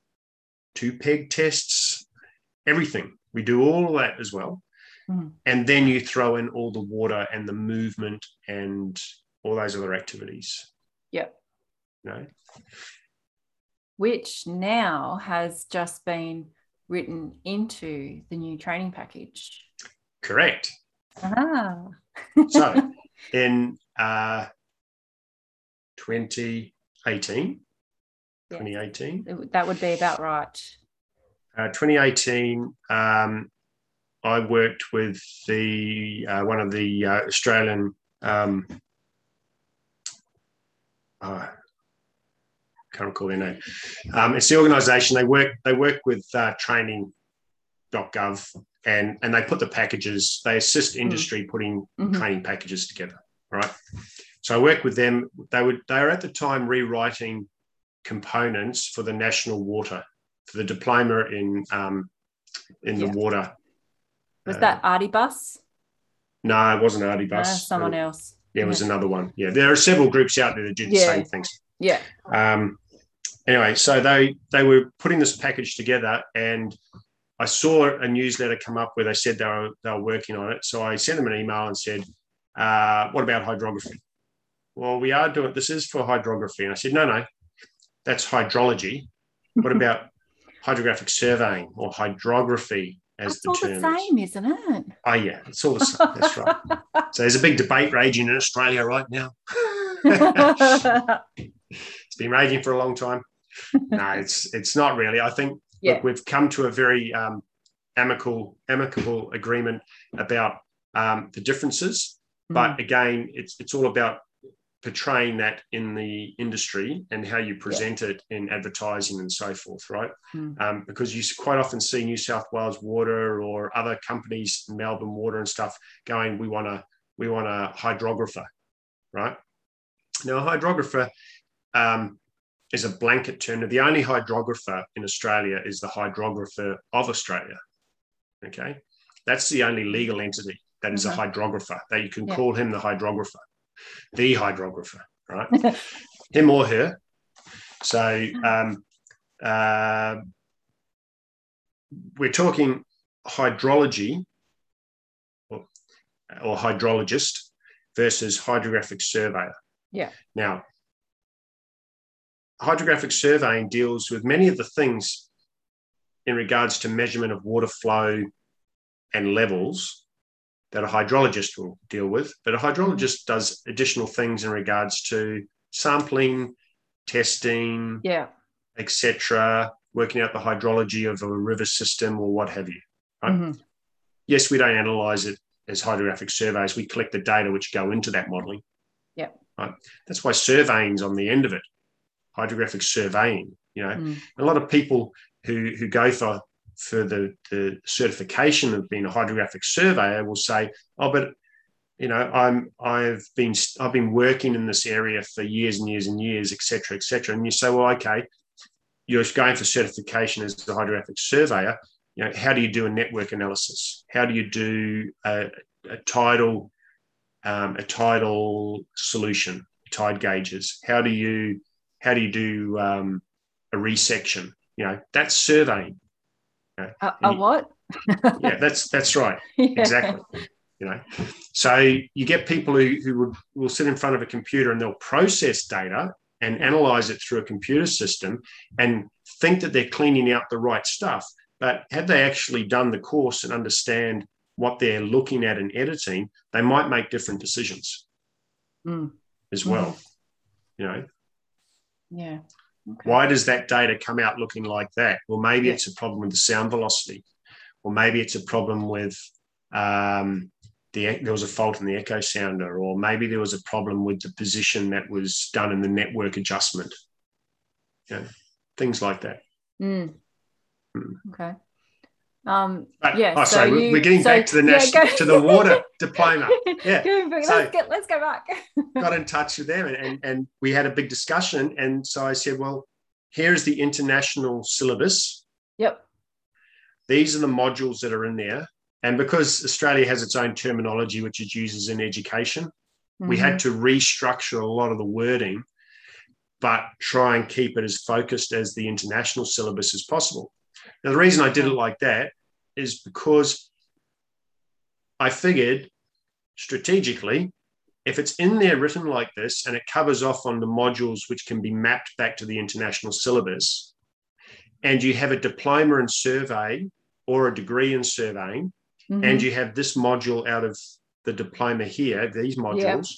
two peg tests, everything. We do all of that as well. Mm-hmm. And then you throw in all the water and the movement and all those other activities.
Yep.
You know?
Which now has just been written into the new training package.
Correct.
Ah.
so in uh, 2018, yeah. 2018.
That would be about right.
Uh, 2018, um, I worked with the uh, one of the uh, Australian um, uh, can't recall their name. Um, it's the organisation they work they work with uh, training.gov and and they put the packages they assist mm-hmm. industry putting mm-hmm. training packages together. Right. So I work with them. They would they were at the time rewriting components for the national water for the diploma in um, in yeah. the water.
Was uh, that Artibus?
No, it wasn't Artibus. Uh,
someone else.
Yeah, it was another one. Yeah, there are several groups out there that do the yeah. same things.
Yeah.
Um, anyway, so they they were putting this package together, and I saw a newsletter come up where they said they were they were working on it. So I sent them an email and said, uh, "What about hydrography?" Well, we are doing this is for hydrography, and I said, "No, no, that's hydrology. What about hydrographic surveying or hydrography?" As
That's the all the same, is. not it?
Oh yeah, it's all the same. That's right. so there's a big debate raging in Australia right now. it's been raging for a long time. no, it's it's not really. I think yeah. look, we've come to a very um, amicable amicable agreement about um, the differences, mm. but again, it's it's all about portraying that in the industry and how you present yeah. it in advertising and so forth, right? Mm. Um, because you quite often see New South Wales Water or other companies, Melbourne Water and stuff, going, "We want a we want a hydrographer," right? Now, a hydrographer um, is a blanket term. The only hydrographer in Australia is the hydrographer of Australia. Okay. That's the only legal entity that is mm-hmm. a hydrographer, that you can yeah. call him the hydrographer, the hydrographer, right? him or her. So um, uh, we're talking hydrology or, or hydrologist versus hydrographic surveyor.
Yeah.
Now, hydrographic surveying deals with many of the things in regards to measurement of water flow and levels that a hydrologist will deal with. But a hydrologist does additional things in regards to sampling, testing,
yeah,
etc., working out the hydrology of a river system or what have you. Right? Mm-hmm. Yes, we don't analyze it as hydrographic surveys. We collect the data which go into that modeling.
Yeah.
Right? That's why surveying's on the end of it hydrographic surveying. You know, mm. a lot of people who who go for for the, the certification of being a hydrographic surveyor will say, "Oh, but you know, I'm I've been I've been working in this area for years and years and years, etc., etc." And you say, "Well, okay, you're going for certification as a hydrographic surveyor. You know, how do you do a network analysis? How do you do a, a tidal um, a tidal solution, tide gauges? How do you how do you do um, a resection? You know, that's surveying.
Okay? A, a what?
yeah, that's that's right. Yeah. Exactly. You know, so you get people who, who would, will sit in front of a computer and they'll process data and analyze it through a computer system and think that they're cleaning out the right stuff. But had they actually done the course and understand what they're looking at and editing, they might make different decisions
mm.
as well. Mm. You know?
Yeah.
Okay. Why does that data come out looking like that? Well, maybe yeah. it's a problem with the sound velocity, or maybe it's a problem with um, the, there was a fault in the echo sounder, or maybe there was a problem with the position that was done in the network adjustment. Yeah, things like that.
Mm. Mm. Okay. Um, but, yeah.
Oh, so you, we're getting so, back to the national yeah, to the water diploma. Yeah.
let's, so get, let's go back.
got in touch with them and, and, and we had a big discussion. And so I said, well, here's the international syllabus.
Yep.
These are the modules that are in there. And because Australia has its own terminology, which it uses in education, mm-hmm. we had mm-hmm. to restructure a lot of the wording, but try and keep it as focused as the international syllabus as possible. Now, the reason I did it like that is because I figured strategically, if it's in there written like this and it covers off on the modules which can be mapped back to the international syllabus, and you have a diploma in survey or a degree in surveying, mm-hmm. and you have this module out of the diploma here, these modules,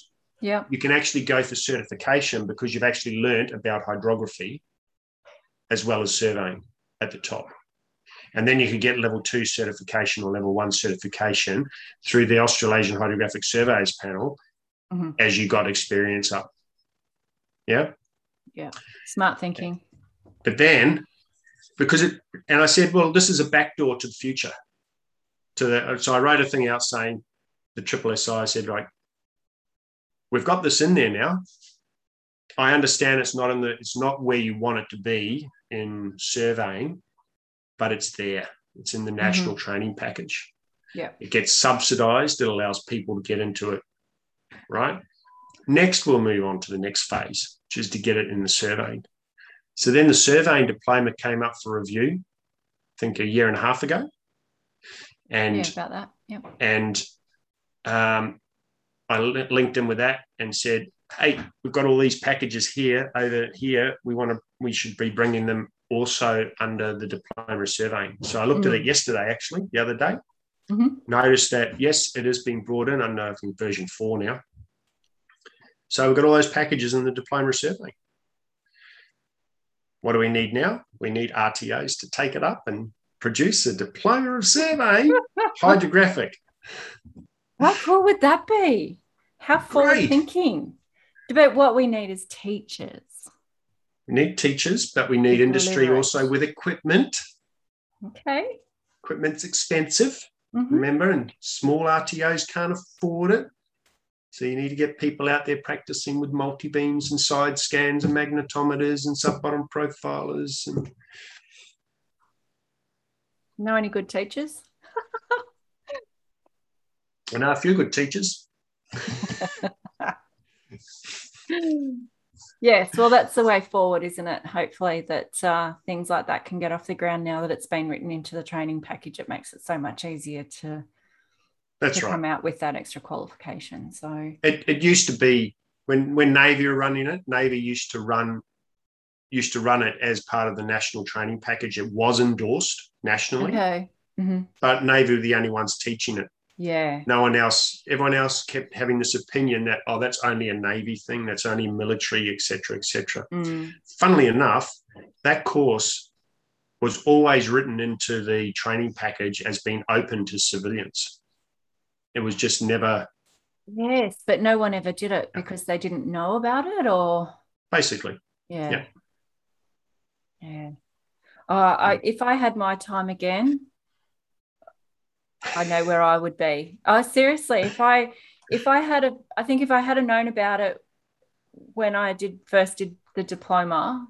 yeah.
you can actually go for certification because you've actually learned about hydrography as well as surveying at the top. And then you can get level two certification or level one certification through the Australasian Hydrographic Surveys panel mm-hmm. as you got experience up. Yeah.
Yeah. Smart thinking.
But then, because it, and I said, well, this is a backdoor to the future to the, so I wrote a thing out saying the triple SI, said, like, we've got this in there now. I understand it's not in the, it's not where you want it to be in surveying, but it's there. It's in the national mm-hmm. training package.
Yeah.
It gets subsidized. It allows people to get into it. Right. Next, we'll move on to the next phase, which is to get it in the surveying. So then the surveying diploma came up for review, I think a year and a half ago and
yeah, about that. Yep.
And um, I linked in with that and said, "Hey, we've got all these packages here over here. We want to. We should be bringing them also under the diploma surveying." So I looked mm-hmm. at it mm. yesterday, actually, the other day.
Mm-hmm.
Noticed that yes, it is being brought in under version four now. So we've got all those packages in the diploma survey. What do we need now? We need RTOs to take it up and produce a diploma of survey hydrographic.
How cool would that be? How forward thinking. But what we need is teachers.
We need teachers, but we need industry also with equipment.
Okay.
Equipment's expensive, mm-hmm. remember, and small RTOs can't afford it. So you need to get people out there practicing with multi beams and side scans and magnetometers and sub bottom profilers and
Know any good teachers?
I know a few good teachers.
yes, well, that's the way forward, isn't it? Hopefully, that uh, things like that can get off the ground now that it's been written into the training package. It makes it so much easier to,
that's
to
right.
come out with that extra qualification. So
it, it used to be when when Navy were running it. Navy used to run used to run it as part of the national training package. It was endorsed nationally.
Okay. Mm-hmm.
But Navy were the only ones teaching it.
Yeah.
No one else, everyone else kept having this opinion that, oh, that's only a Navy thing, that's only military, etc., etc.
Mm.
Funnily enough, that course was always written into the training package as being open to civilians. It was just never.
Yes, but no one ever did it because they didn't know about it, or.
Basically.
Yeah. Yeah. yeah. Uh, I, if I had my time again, I know where I would be. Oh, seriously, if I if I had a, I think if I had known about it when I did first did the diploma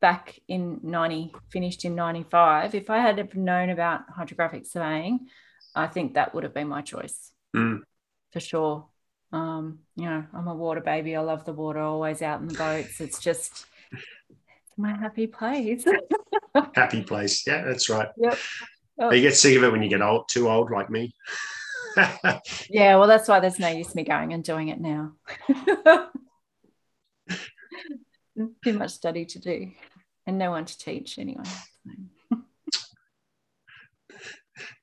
back in 90 finished in 95 if i had known about hydrographic surveying i think that would have been my choice
mm.
for sure um, you know i'm a water baby i love the water always out in the boats it's just my happy place
happy place. Yeah, that's right.
Yep.
Oh. You get sick of it when you get old, too old, like me.
yeah, well, that's why there's no use me going and doing it now. Too much study to do, and no one to teach anyway.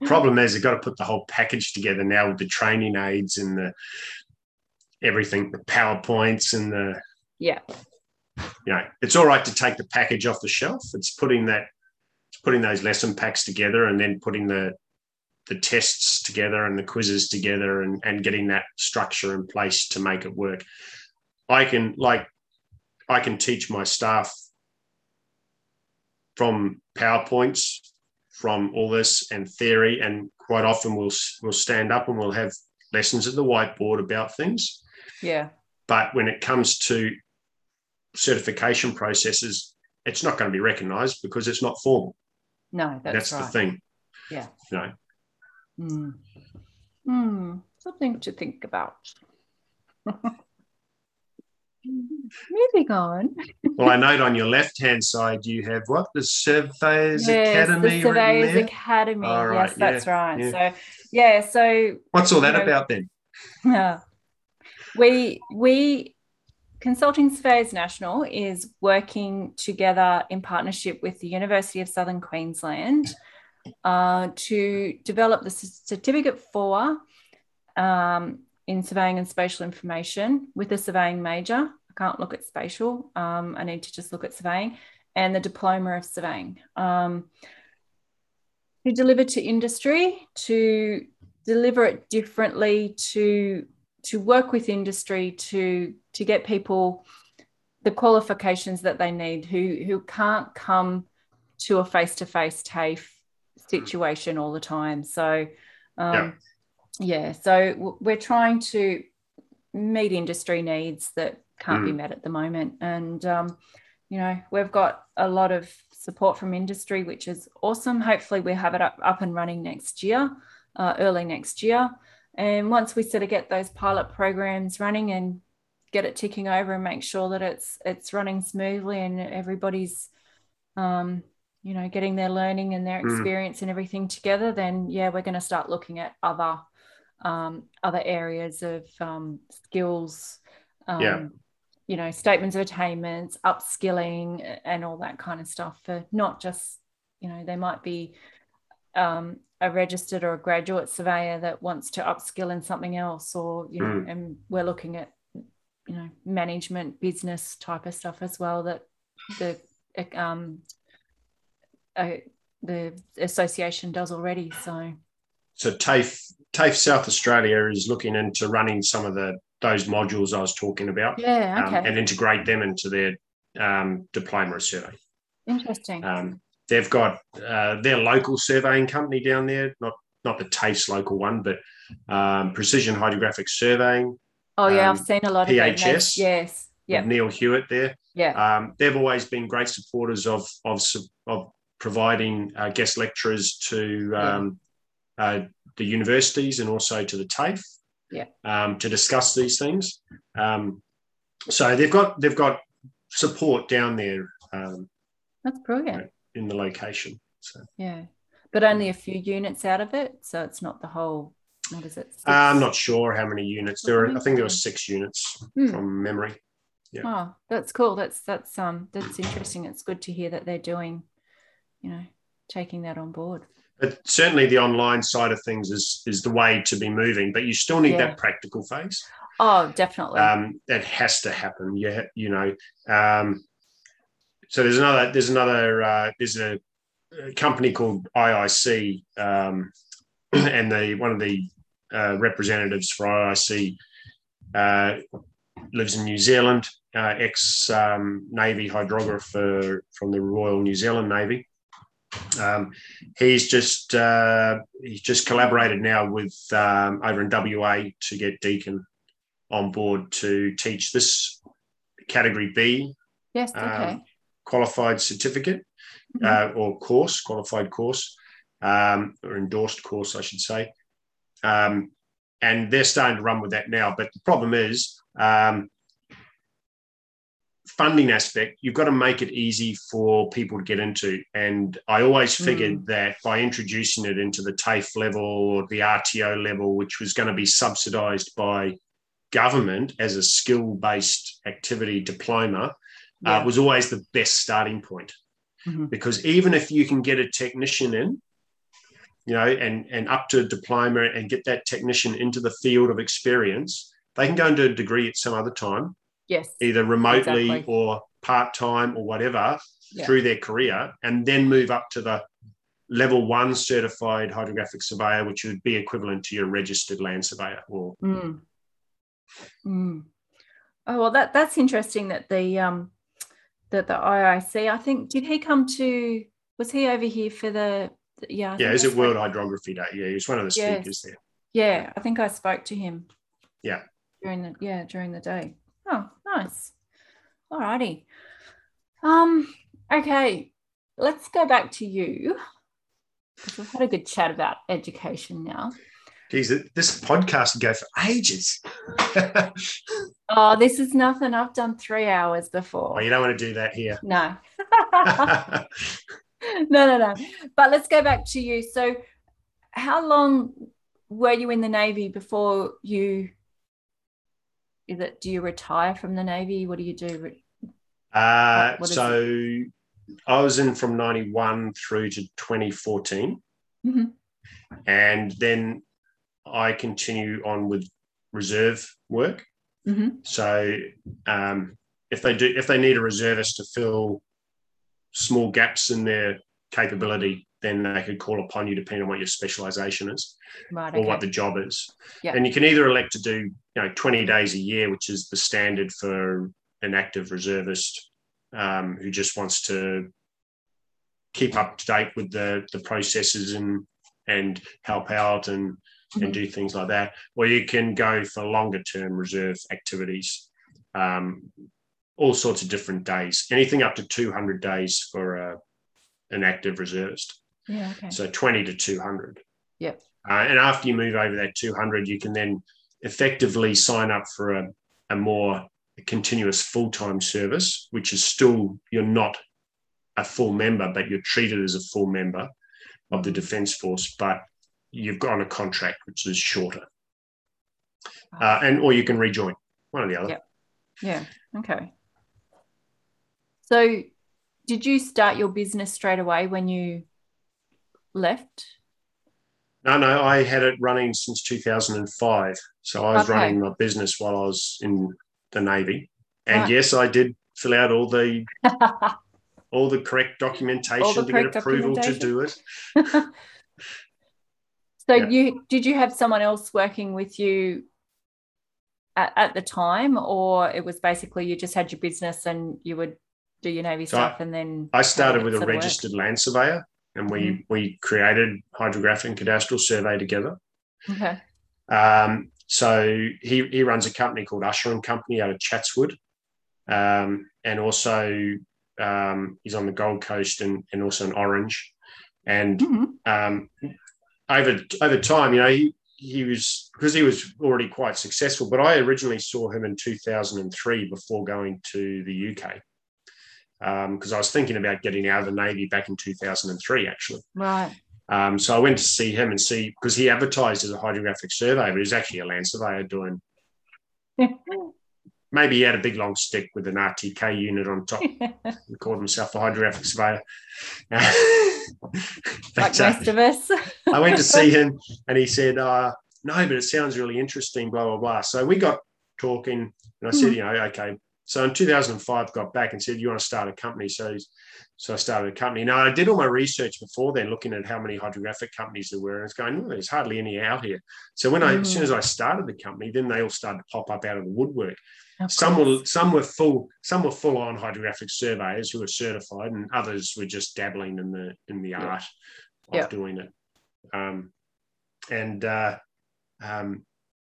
Problem is, you've got to put the whole package together now with the training aids and the everything, the powerpoints and the
yeah.
You know, it's all right to take the package off the shelf. It's putting that, putting those lesson packs together and then putting the the tests together and the quizzes together and, and getting that structure in place to make it work. I can like I can teach my staff from PowerPoints, from all this and theory, and quite often we'll we'll stand up and we'll have lessons at the whiteboard about things.
Yeah.
But when it comes to certification processes, it's not going to be recognised because it's not formal.
No, that's,
that's
right.
the thing.
Yeah.
You know,
Hmm. Hmm. Something to think about. Moving on.
well, I note on your left hand side you have what? The Surveyors yes, Academy.
The Surveyors Academy. Right, yes, that's right. Yeah. So yeah, so
what's all that know, about then?
Yeah. We we Consulting Surveyors National is working together in partnership with the University of Southern Queensland uh, to develop the certificate for um, in surveying and spatial information with a surveying major. I can't look at spatial. Um, I need to just look at surveying and the diploma of surveying. Um, to deliver to industry, to deliver it differently, to to work with industry, to to get people the qualifications that they need who who can't come to a face to face TAFE situation all the time. So, um, yeah. yeah, so we're trying to meet industry needs that can't mm. be met at the moment. And, um, you know, we've got a lot of support from industry, which is awesome. Hopefully, we have it up, up and running next year, uh, early next year. And once we sort of get those pilot programs running and get it ticking over and make sure that it's it's running smoothly and everybody's um, you know getting their learning and their mm. experience mm. and everything together then yeah we're going to start looking at other um, other areas of um, skills um, yeah. you know statements of attainments upskilling and all that kind of stuff for not just you know they might be um, a registered or a graduate surveyor that wants to upskill in something else or you know mm. and we're looking at you know management business type of stuff as well that the um, uh, the association does already. So,
so TAFE TAFE South Australia is looking into running some of the those modules I was talking about,
yeah, okay.
um, and integrate them into their um, diploma survey.
Interesting.
Um, they've got uh, their local surveying company down there, not not the TAFE's local one, but um, Precision Hydrographic Surveying.
Oh yeah, I've um, seen a lot of
PHS.
Yes, yeah.
Neil Hewitt there.
Yeah.
Um, they've always been great supporters of of of providing uh, guest lecturers to um, uh, the universities and also to the TAFE
yeah.
um, to discuss these things. Um, so they've got they've got support down there. Um,
That's brilliant
in the location. So
yeah, but only a few units out of it, so it's not the whole. What is it?
Uh, I'm not sure how many units there. Are, I think there were six units hmm. from memory. Yeah.
Oh, that's cool. That's that's um that's interesting. It's good to hear that they're doing you know, taking that on board.
But certainly the online side of things is is the way to be moving, but you still need yeah. that practical phase.
Oh, definitely.
Um, that has to happen. Yeah, you know. Um, so there's another there's another uh, there's a, a, company called IIC, um, and the one of the uh, representatives for IIC uh, lives in New Zealand, uh, ex um, Navy hydrographer from the Royal New Zealand Navy. Um, he's just uh, he's just collaborated now with um, over in WA to get Deacon on board to teach this category
B. Yes. Okay.
Um, qualified certificate mm-hmm. uh, or course, qualified course, um, or endorsed course, I should say. Um, and they're starting to run with that now. But the problem is, funding aspect, you've got to make it easy for people to get into. And I always figured mm. that by introducing it into the TAFE level or the RTO level, which was going to be subsidized by government as a skill based activity diploma, yeah. uh, was always the best starting point. Mm-hmm. Because even if you can get a technician in, you know, and, and up to a diploma and get that technician into the field of experience, they can go and do a degree at some other time
Yes.
Either remotely exactly. or part time or whatever yeah. through their career, and then move up to the level one certified hydrographic surveyor, which would be equivalent to your registered land surveyor. Or
mm. Mm. oh well, that that's interesting that the um that the IIC. I think did he come to? Was he over here for the? Yeah.
I yeah. Is it World Hydrography Day? Yeah, he was one of the speakers yes. there.
Yeah, I think I spoke to him.
Yeah.
During the yeah during the day. Oh, nice. All righty. Um, okay, let's go back to you. We've had a good chat about education now.
Geez, this podcast can go for ages.
oh, this is nothing. I've done three hours before.
Oh, you don't want to do that here.
No. no, no, no. But let's go back to you. So, how long were you in the Navy before you is it do you retire from the navy what do you do
uh, what, so it? i was in from 91 through to 2014 mm-hmm. and then i continue on with reserve work mm-hmm. so um, if they do if they need a reservist to fill small gaps in their capability then they could call upon you depending on what your specialization is right, or what the job is. Yeah. And you can either elect to do, you know, 20 days a year, which is the standard for an active reservist um, who just wants to keep up to date with the, the processes and and help out and mm-hmm. and do things like that. Or you can go for longer term reserve activities, um, all sorts of different days, anything up to 200 days for a, an active reservist.
Yeah. Okay.
So 20 to 200.
Yep.
Uh, and after you move over that 200, you can then effectively sign up for a, a more continuous full time service, which is still, you're not a full member, but you're treated as a full member of the Defence Force, but you've got on a contract which is shorter. Uh, and or you can rejoin one or the other.
Yeah. Yeah. Okay. So, did you start your business straight away when you left?
No, no, I had it running since 2005. So I was okay. running my business while I was in the Navy. And right. yes, I did fill out all the all the correct documentation the to correct get approval to do it.
so yeah. you did you have someone else working with you at, at, the time or it was basically you just had your business and you would do your Navy so stuff I, and then
I started with a registered land surveyor and we mm. we created hydrographic and cadastral survey together.
Okay.
Um, so he he runs a company called Usher and Company out of Chatswood, um, and also um, he's on the Gold Coast and and also in Orange, and mm-hmm. Over over time, you know, he he was because he was already quite successful. But I originally saw him in 2003 before going to the UK because um, I was thinking about getting out of the Navy back in 2003, actually.
Right.
Um, so I went to see him and see because he advertised as a hydrographic surveyor, but he's actually a land surveyor doing. maybe he had a big long stick with an RTK unit on top. he called himself a hydrographic surveyor.
like most of us.
I went to see him and he said, uh, "No, but it sounds really interesting." Blah blah blah. So we got talking, and I said, mm. "You know, okay, so in 2005, got back and said, "You want to start a company?" So, so I started a company. Now I did all my research before then, looking at how many hydrographic companies there were, and it's going, oh, "There's hardly any out here." So when I, as soon as I started the company, then they all started to pop up out of the woodwork. Of some were some were full some were full on hydrographic surveyors who were certified, and others were just dabbling in the in the yeah. art of yeah. doing it. Um, and uh, um,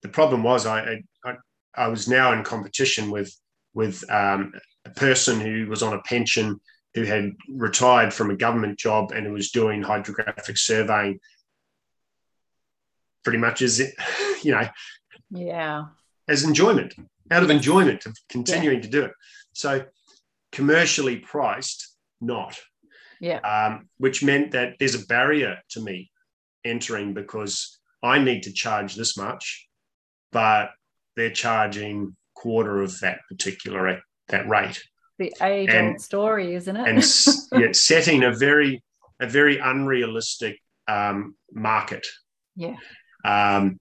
the problem was I, I I was now in competition with with um, a person who was on a pension who had retired from a government job and who was doing hydrographic surveying pretty much as it, you know
yeah
as enjoyment out of enjoyment of continuing yeah. to do it so commercially priced, not.
Yeah.
Um, which meant that there's a barrier to me entering because I need to charge this much, but they're charging quarter of that particular that rate.
The age old story, isn't it?
and yeah, setting a very a very unrealistic um, market.
Yeah.
Um,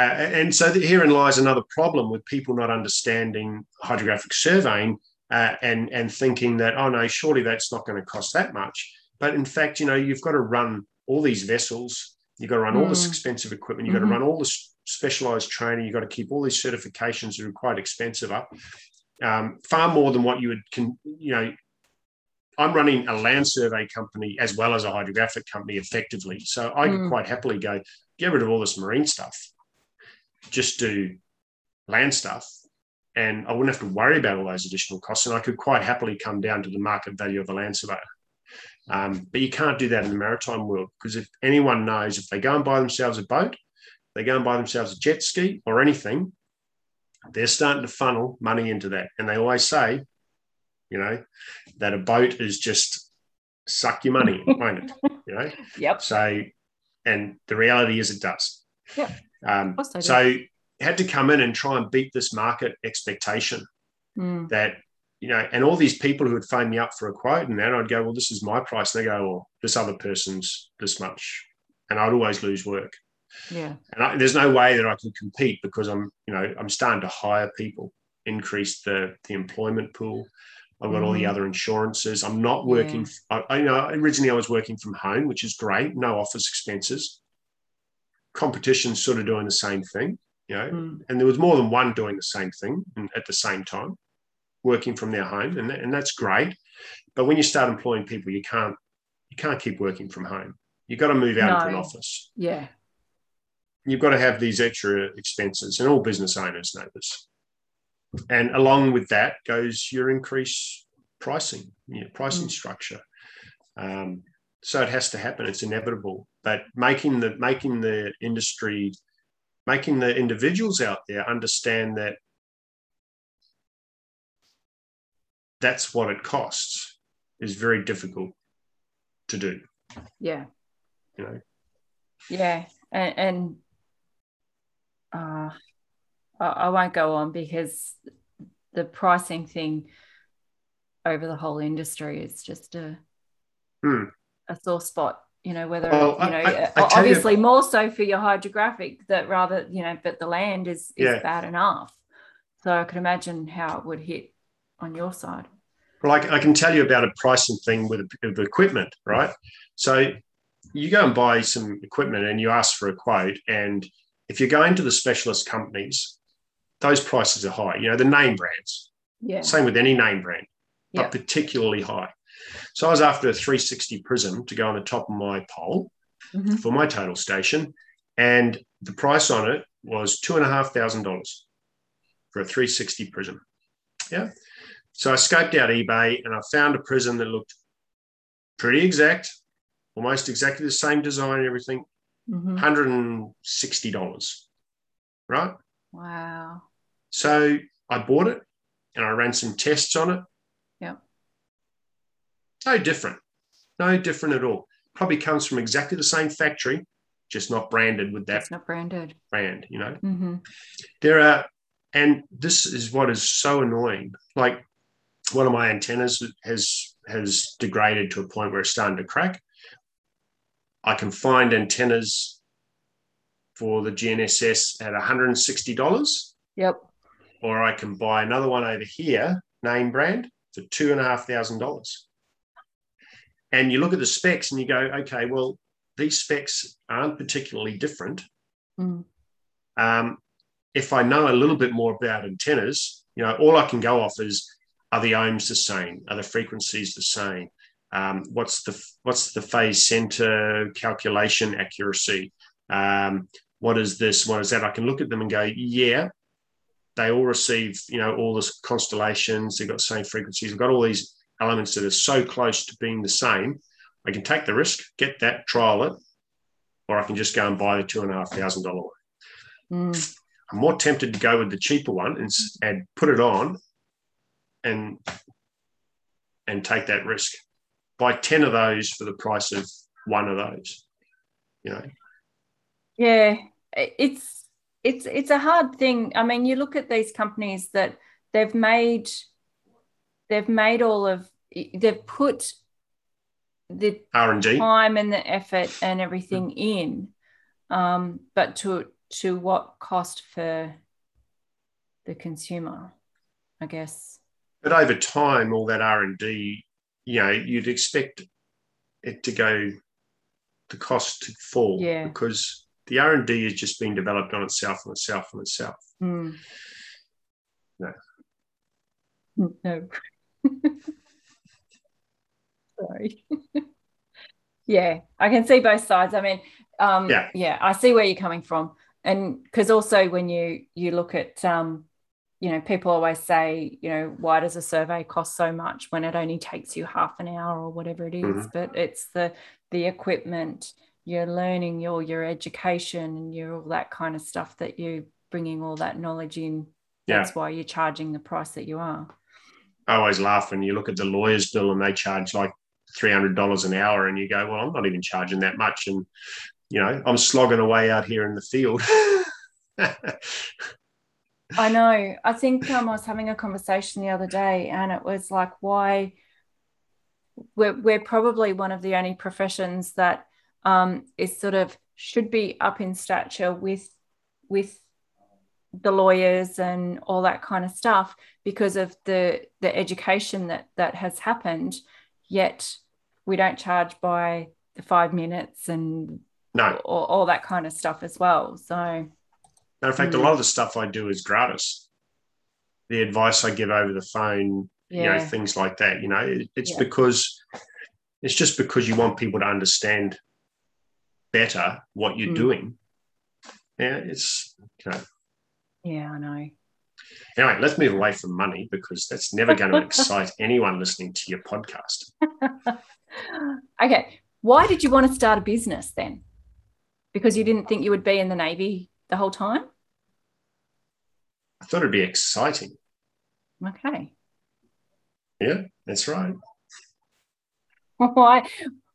uh, and so herein lies another problem with people not understanding hydrographic surveying uh, and and thinking that oh no, surely that's not going to cost that much. But in fact, you know, you've got to run all these vessels, you've got to run mm. all this mm. expensive equipment, you've mm-hmm. got to run all this specialized training, you've got to keep all these certifications that are quite expensive up, um, far more than what you would, can, you know. I'm running a land survey company as well as a hydrographic company effectively. So I mm. could quite happily go get rid of all this marine stuff, just do land stuff, and I wouldn't have to worry about all those additional costs. And I could quite happily come down to the market value of a land surveyor. Um, but you can't do that in the maritime world because if anyone knows, if they go and buy themselves a boat, they go and buy themselves a jet ski or anything, they're starting to funnel money into that. And they always say, you know, that a boat is just suck your money, won't it? You know?
Yep.
So, and the reality is it does.
Yeah.
Um, so had to come in and try and beat this market expectation
mm.
that you know, and all these people who would phone me up for a quote, and then I'd go, well, this is my price. And they go, well, this other person's this much, and I'd always lose work.
Yeah,
and I, there's no way that I can compete because I'm, you know, I'm starting to hire people, increase the the employment pool. I've got mm. all the mm. other insurances. I'm not working. Yeah. I, I, you know originally I was working from home, which is great. No office expenses. Competition's sort of doing the same thing, you know, mm. and there was more than one doing the same thing at the same time working from their home, and, and that's great. But when you start employing people, you can't you can't keep working from home. You've got to move out no. into an office.
Yeah.
You've got to have these extra expenses, and all business owners know this. And along with that goes your increased pricing, your pricing mm. structure. Um, so it has to happen; it's inevitable. But making the making the industry, making the individuals out there understand that that's what it costs is very difficult to do.
Yeah.
You know.
Yeah, and, and uh, I, I won't go on because the pricing thing over the whole industry is just a
hmm.
a sore spot. You know whether well, you know I, uh, I, obviously you, more so for your hydrographic that rather you know, but the land is is yeah. bad enough. So I could imagine how it would hit on your side?
Well, I, I can tell you about a pricing thing with, with equipment, right? So you go and buy some equipment and you ask for a quote. And if you're going to the specialist companies, those prices are high. You know, the name brands.
Yeah.
Same with any name brand, but yeah. particularly high. So I was after a 360 prism to go on the top of my pole mm-hmm. for my total station. And the price on it was two and a half thousand dollars for a 360 prism. Yeah. So I scoped out eBay and I found a prism that looked pretty exact, almost exactly the same design and everything. Mm-hmm. $160. Right?
Wow.
So I bought it and I ran some tests on it. No different. No different at all. Probably comes from exactly the same factory, just not branded with that.
It's not branded.
Brand, you know.
Mm-hmm.
There are, and this is what is so annoying. Like one of my antennas has has degraded to a point where it's starting to crack. I can find antennas for the GNSS at $160.
Yep.
Or I can buy another one over here, name brand, for two and a half thousand dollars. And you look at the specs and you go, okay, well, these specs aren't particularly different.
Mm.
Um, if I know a little bit more about antennas, you know, all I can go off is are the ohms the same? Are the frequencies the same? Um, what's the what's the phase center calculation accuracy? Um, what is this? What is that? I can look at them and go, yeah, they all receive, you know, all the constellations. They've got the same frequencies. They've got all these elements that are so close to being the same. I can take the risk, get that, trial it, or I can just go and buy the two and a half thousand dollar
one. Mm.
I'm more tempted to go with the cheaper one and, and put it on and and take that risk. Buy 10 of those for the price of one of those. You know?
Yeah. It's it's it's a hard thing. I mean, you look at these companies that they've made they've made all of they've put the
R&D
time and the effort and everything in um, but to to what cost for the consumer i guess.
But over time all that r&d you know you'd expect it to go the cost to fall
yeah.
because the r&d has just been developed on itself and itself and itself.
Mm.
no.
No sorry yeah i can see both sides i mean um,
yeah.
yeah, I see where you're coming from, and because also when you you look at um, you know, people always say, you know, why does a survey cost so much when it only takes you half an hour or whatever it is? Mm-hmm. But it's the the equipment, your learning, your your education, and your all that kind of stuff that you're bringing all that knowledge in. That's why you're charging the price that you are.
I always laugh when you look at the lawyer's bill and they charge like three hundred dollars an hour, and you go, "Well, I'm not even charging that much." And you know, I'm slogging away out here in the field.
I know. I think um, I was having a conversation the other day, and it was like, why we're, we're probably one of the only professions that um, is sort of should be up in stature with with the lawyers and all that kind of stuff because of the the education that that has happened. Yet we don't charge by the five minutes and
no,
all, all that kind of stuff as well. So,
matter of fact, mm. a lot of the stuff I do is gratis. The advice I give over the phone, yeah. you know, things like that. You know, it, it's yeah. because it's just because you want people to understand better what you're mm. doing. Yeah, it's you know.
Yeah, I know.
Anyway, let's move away from money because that's never going to excite anyone listening to your podcast.
okay. Why did you want to start a business then? because you didn't think you would be in the Navy the whole time?
I thought it'd be exciting.
Okay.
Yeah, that's right.
Why?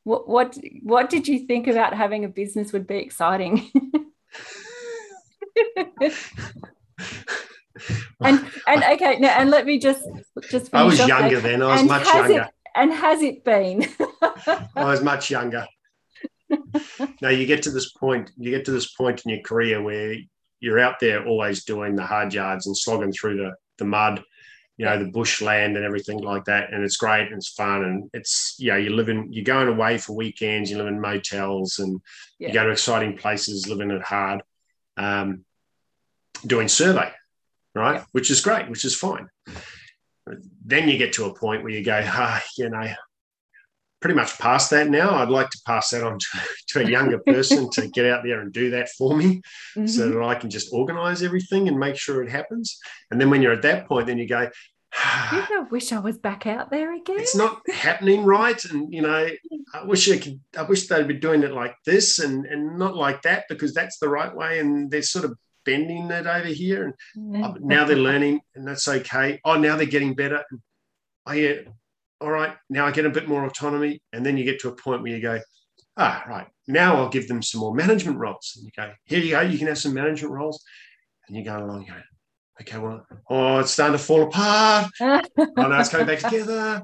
What, what what did you think about having a business would be exciting? And and okay now and let me just just
I was younger there. then. I was and much younger.
It, and has it been?
I was much younger. now you get to this point, you get to this point in your career where you're out there always doing the hard yards and slogging through the, the mud, you know, the bushland and everything like that. And it's great and it's fun. And it's, you know, you're living, you're going away for weekends, you live in motels and yeah. you go to exciting places, living it hard, um, doing survey, right? Which is great, which is fine. Then you get to a point where you go, ah, you know, pretty much past that now. I'd like to pass that on to, to a younger person to get out there and do that for me mm-hmm. so that I can just organize everything and make sure it happens. And then when you're at that point, then you go,
I wish I was back out there again.
It's not happening right. And you know, I wish I could I wish they'd be doing it like this and, and not like that because that's the right way. And they're sort of bending it over here. And mm-hmm. now they're learning and that's okay. Oh, now they're getting better. Oh yeah, all right, now I get a bit more autonomy. And then you get to a point where you go, ah, right, now I'll give them some more management roles. And you go, here you go, you can have some management roles. And you go along, you go, okay, well, oh, it's starting to fall apart. oh, no, it's coming back together.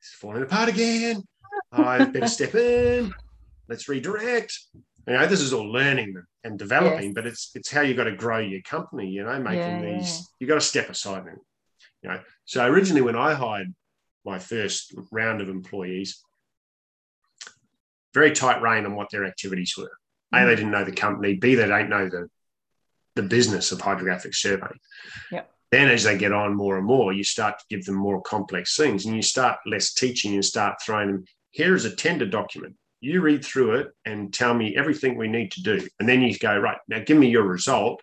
It's falling apart again. I better step in. Let's redirect. You know, this is all learning and developing, yes. but it's it's how you got to grow your company. You know, making yeah, these. Yeah. You got to step aside and you know. So originally, when I hired my first round of employees, very tight rein on what their activities were. A, they mm. didn't know the company. B, they don't know the, the business of hydrographic survey.
Yep.
Then, as they get on more and more, you start to give them more complex things and you start less teaching and start throwing them. Here is a tender document. You read through it and tell me everything we need to do. And then you go, right, now give me your result.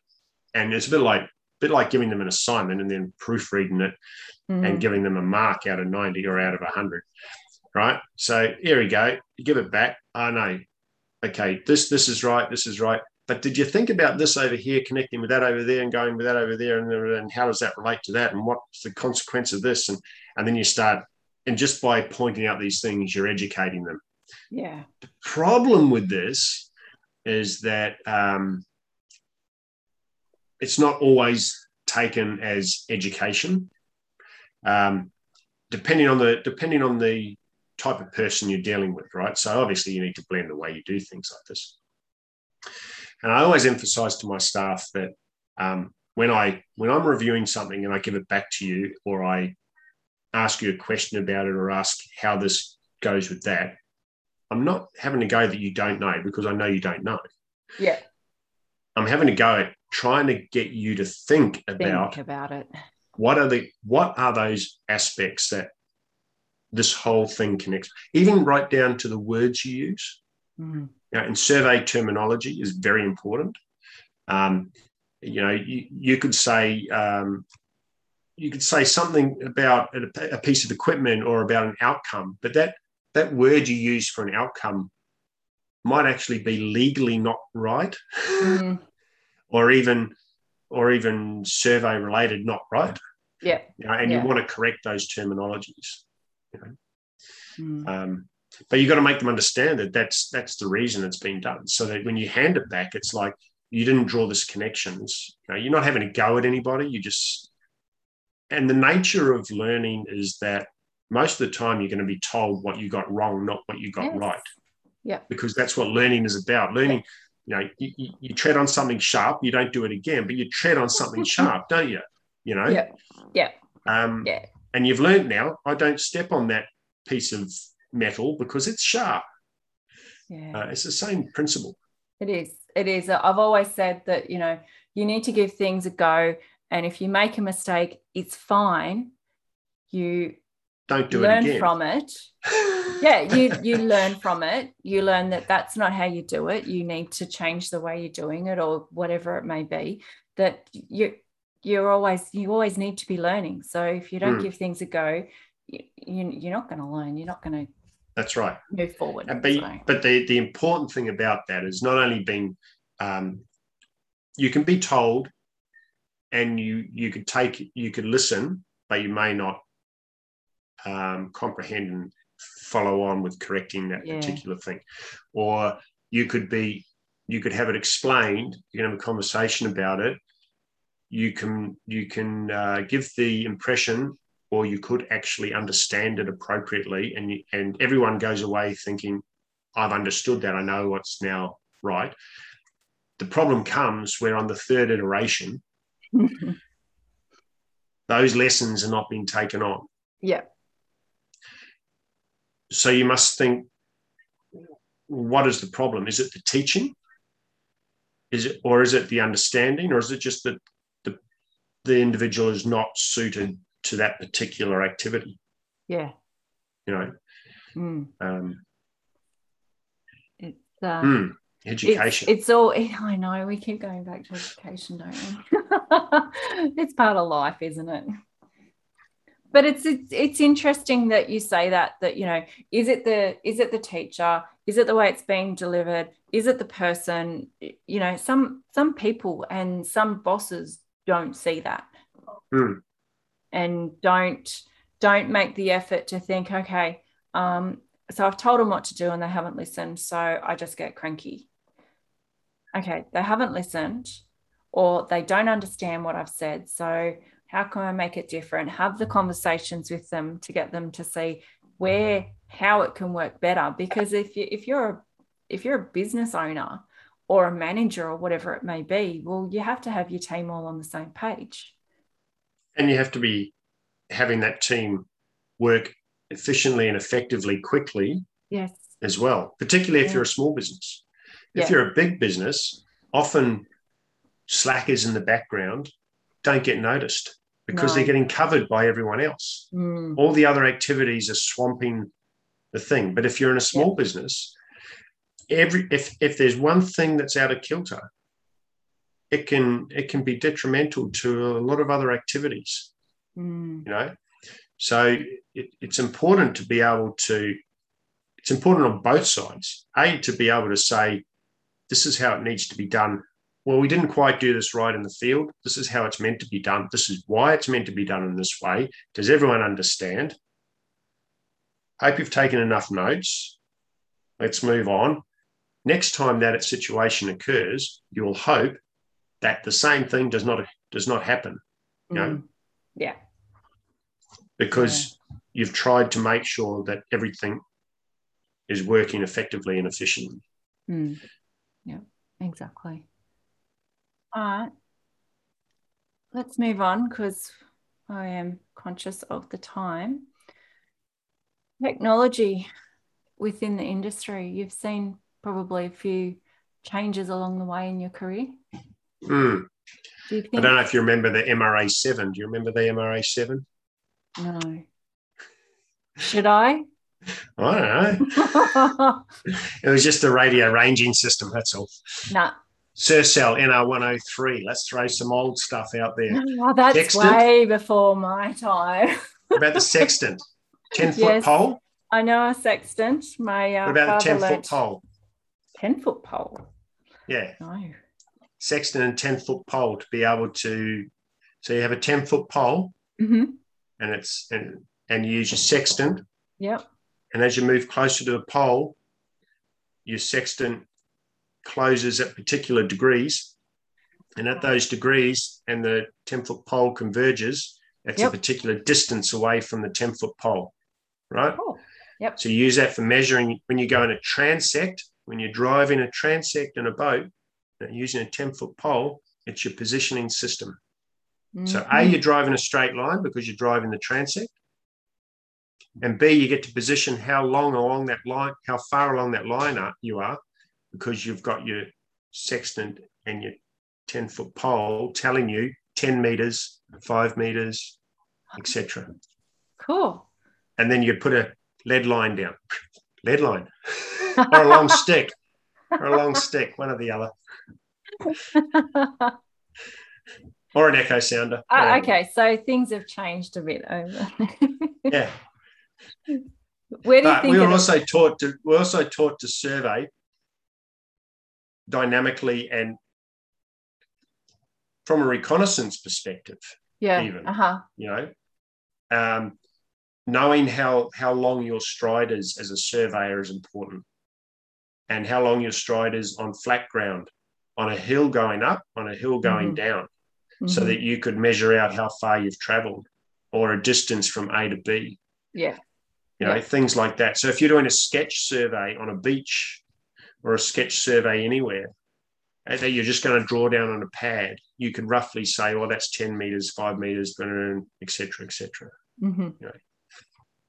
And it's a bit like, bit like giving them an assignment and then proofreading it mm-hmm. and giving them a mark out of 90 or out of 100. Right. So here we go. You give it back. I oh, know. Okay, this this is right. This is right. But did you think about this over here, connecting with that over there, and going with that over there, and, and how does that relate to that, and what's the consequence of this, and and then you start and just by pointing out these things, you're educating them.
Yeah.
The problem with this is that um, it's not always taken as education. Um, depending on the depending on the type of person you're dealing with, right? So obviously you need to blend the way you do things like this. And I always emphasize to my staff that um, when I when I'm reviewing something and I give it back to you, or I ask you a question about it, or ask how this goes with that, I'm not having to go that you don't know because I know you don't know.
Yeah.
I'm having to go at trying to get you to think about
think about it.
What are the what are those aspects that this whole thing connects? Even right down to the words you use.
Mm-hmm.
You know, and survey terminology is very important. Um, you know, you, you could say um, you could say something about a, a piece of equipment or about an outcome, but that that word you use for an outcome might actually be legally not right mm-hmm. or even or even survey related not right
yeah
you know, and
yeah.
you want to correct those terminologies you know?
mm.
um, but you've got to make them understand that that's that's the reason it's been done so that when you hand it back it's like you didn't draw this connection it's, you know, you're not having to go at anybody you just and the nature of learning is that most of the time you're going to be told what you got wrong not what you got
yes.
right
yeah.
Because that's what learning is about. Learning, you know, you, you, you, tread on something sharp, you don't do it again, but you tread on something sharp, don't you? You know?
Yeah. Yeah.
Um,
yeah.
And you've learned now, I don't step on that piece of metal because it's sharp.
Yeah.
Uh, it's the same principle.
It is. It is. I've always said that, you know, you need to give things a go. And if you make a mistake, it's fine. You
don't do
learn
it again.
from it. yeah, you you learn from it. You learn that that's not how you do it. You need to change the way you're doing it, or whatever it may be. That you you're always you always need to be learning. So if you don't mm. give things a go, you, you are not going to learn. You're not going to.
That's right.
Move forward.
But, so. but the the important thing about that is not only being, um, you can be told, and you you could take you could listen, but you may not um, comprehend and follow on with correcting that yeah. particular thing or you could be you could have it explained you can have a conversation about it you can you can uh, give the impression or you could actually understand it appropriately and you, and everyone goes away thinking i've understood that. I know what's now right. The problem comes where on the third iteration those lessons are not being taken on.
Yeah.
So you must think what is the problem? Is it the teaching? Is it or is it the understanding? Or is it just that the the individual is not suited to that particular activity.
Yeah.
You know?
Mm.
um
it's uh,
mm, education.
it's, it's, all i know we keep going back to education don't we? It's part of life isn't it? But it's, it's it's interesting that you say that that you know is it the is it the teacher? Is it the way it's being delivered? Is it the person? You know some some people and some bosses don't see that.
Mm.
And don't don't make the effort to think okay um, so i've told them what to do and they haven't listened so i just get cranky okay they haven't listened or they don't understand what i've said so how can I make it different? Have the conversations with them to get them to see where how it can work better. Because if you if you're a, if you're a business owner or a manager or whatever it may be, well, you have to have your team all on the same page.
And you have to be having that team work efficiently and effectively quickly
yes
as well particularly if yeah. you're a small business if yeah. you're a big business often slackers in the background don't get noticed because no. they're getting covered by everyone else.
Mm.
All the other activities are swamping the thing. But if you're in a small yep. business, every if if there's one thing that's out of kilter, it can it can be detrimental to a lot of other activities.
Mm.
You know, so it, it's important to be able to. It's important on both sides. A to be able to say, this is how it needs to be done well, we didn't quite do this right in the field. This is how it's meant to be done. This is why it's meant to be done in this way. Does everyone understand? Hope you've taken enough notes. Let's move on. Next time that situation occurs, you'll hope that the same thing does not does not happen. You know? Mm.
Yeah.
Because yeah. you've tried to make sure that everything is working effectively and efficiently.
Mm. Yeah, exactly. All right. Let's move on because I am conscious of the time. Technology within the industry, you've seen probably a few changes along the way in your career.
Mm. Do think- I don't know if you remember the MRA 7. Do you remember the MRA 7?
No. Should I?
I don't know. it was just a radio ranging system, that's all.
Nah.
Sercel NR103. Let's throw some old stuff out there.
Oh, that's Sextant. way before my time.
about the sextant? 10 foot yes, pole?
I know a sextant. My uh,
what about a 10 foot pole?
10 foot pole?
Yeah.
No.
Sextant and 10 foot pole to be able to. So you have a 10 foot pole
mm-hmm.
and it's and, and you use your sextant.
Yep.
And as you move closer to the pole, your sextant closes at particular degrees. And at those degrees, and the 10 foot pole converges, that's yep. a particular distance away from the 10 foot pole, right?
Oh, yep.
So you use that for measuring when you go in a transect, when you're driving a transect in a boat, using a 10 foot pole, it's your positioning system. Mm-hmm. So, A, mm-hmm. you're driving a straight line because you're driving the transect. And B, you get to position how long along that line, how far along that line are, you are because you've got your sextant and your 10 foot pole telling you 10 meters, five meters, etc.
Cool.
And then you put a lead line down, lead line, or a long stick, or a long stick, one or the other. or an echo sounder.
Uh, okay, so things have changed a bit over.
yeah.
Where do you think
we were also taught to we are also taught to survey dynamically and from a reconnaissance perspective.
Yeah.
Even,
uh-huh.
you know, um, knowing how how long your stride is as a surveyor is important, and how long your stride is on flat ground, on a hill going up, on a hill going mm-hmm. down, mm-hmm. so that you could measure out how far you've travelled or a distance from A to
B. Yeah.
You know, yeah. things like that. So if you're doing a sketch survey on a beach or a sketch survey anywhere that you're just going to draw down on a pad, you can roughly say, "Oh, that's ten meters, five meters, etc., etc."
Mm-hmm. You know,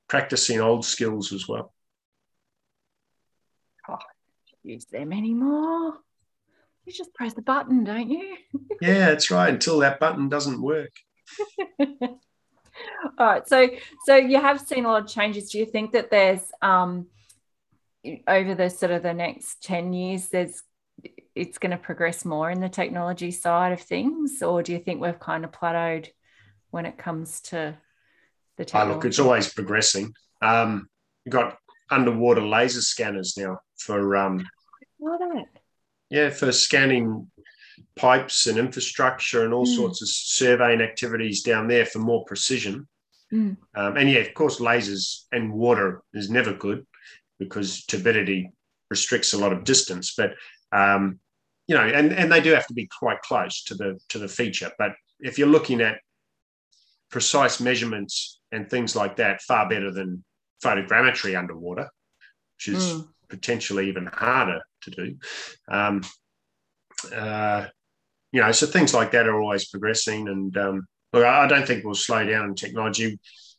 practicing old skills as well.
Oh, use them anymore. You just press the button, don't you?
yeah, that's right. Until that button doesn't work.
All right. So, so you have seen a lot of changes. Do you think that there's um, over the sort of the next 10 years there's it's going to progress more in the technology side of things or do you think we've kind of plateaued when it comes to the technology?
Oh, look it's always progressing um, you've got underwater laser scanners now for um,
what
yeah for scanning pipes and infrastructure and all mm. sorts of surveying activities down there for more precision
mm.
um, and yeah of course lasers and water is never good because turbidity restricts a lot of distance. But um, you know, and and they do have to be quite close to the to the feature. But if you're looking at precise measurements and things like that, far better than photogrammetry underwater, which is mm. Potentially even harder to do. Um, uh, you know, so things like that are always progressing. And um, look, I don't think we'll slow down in technology.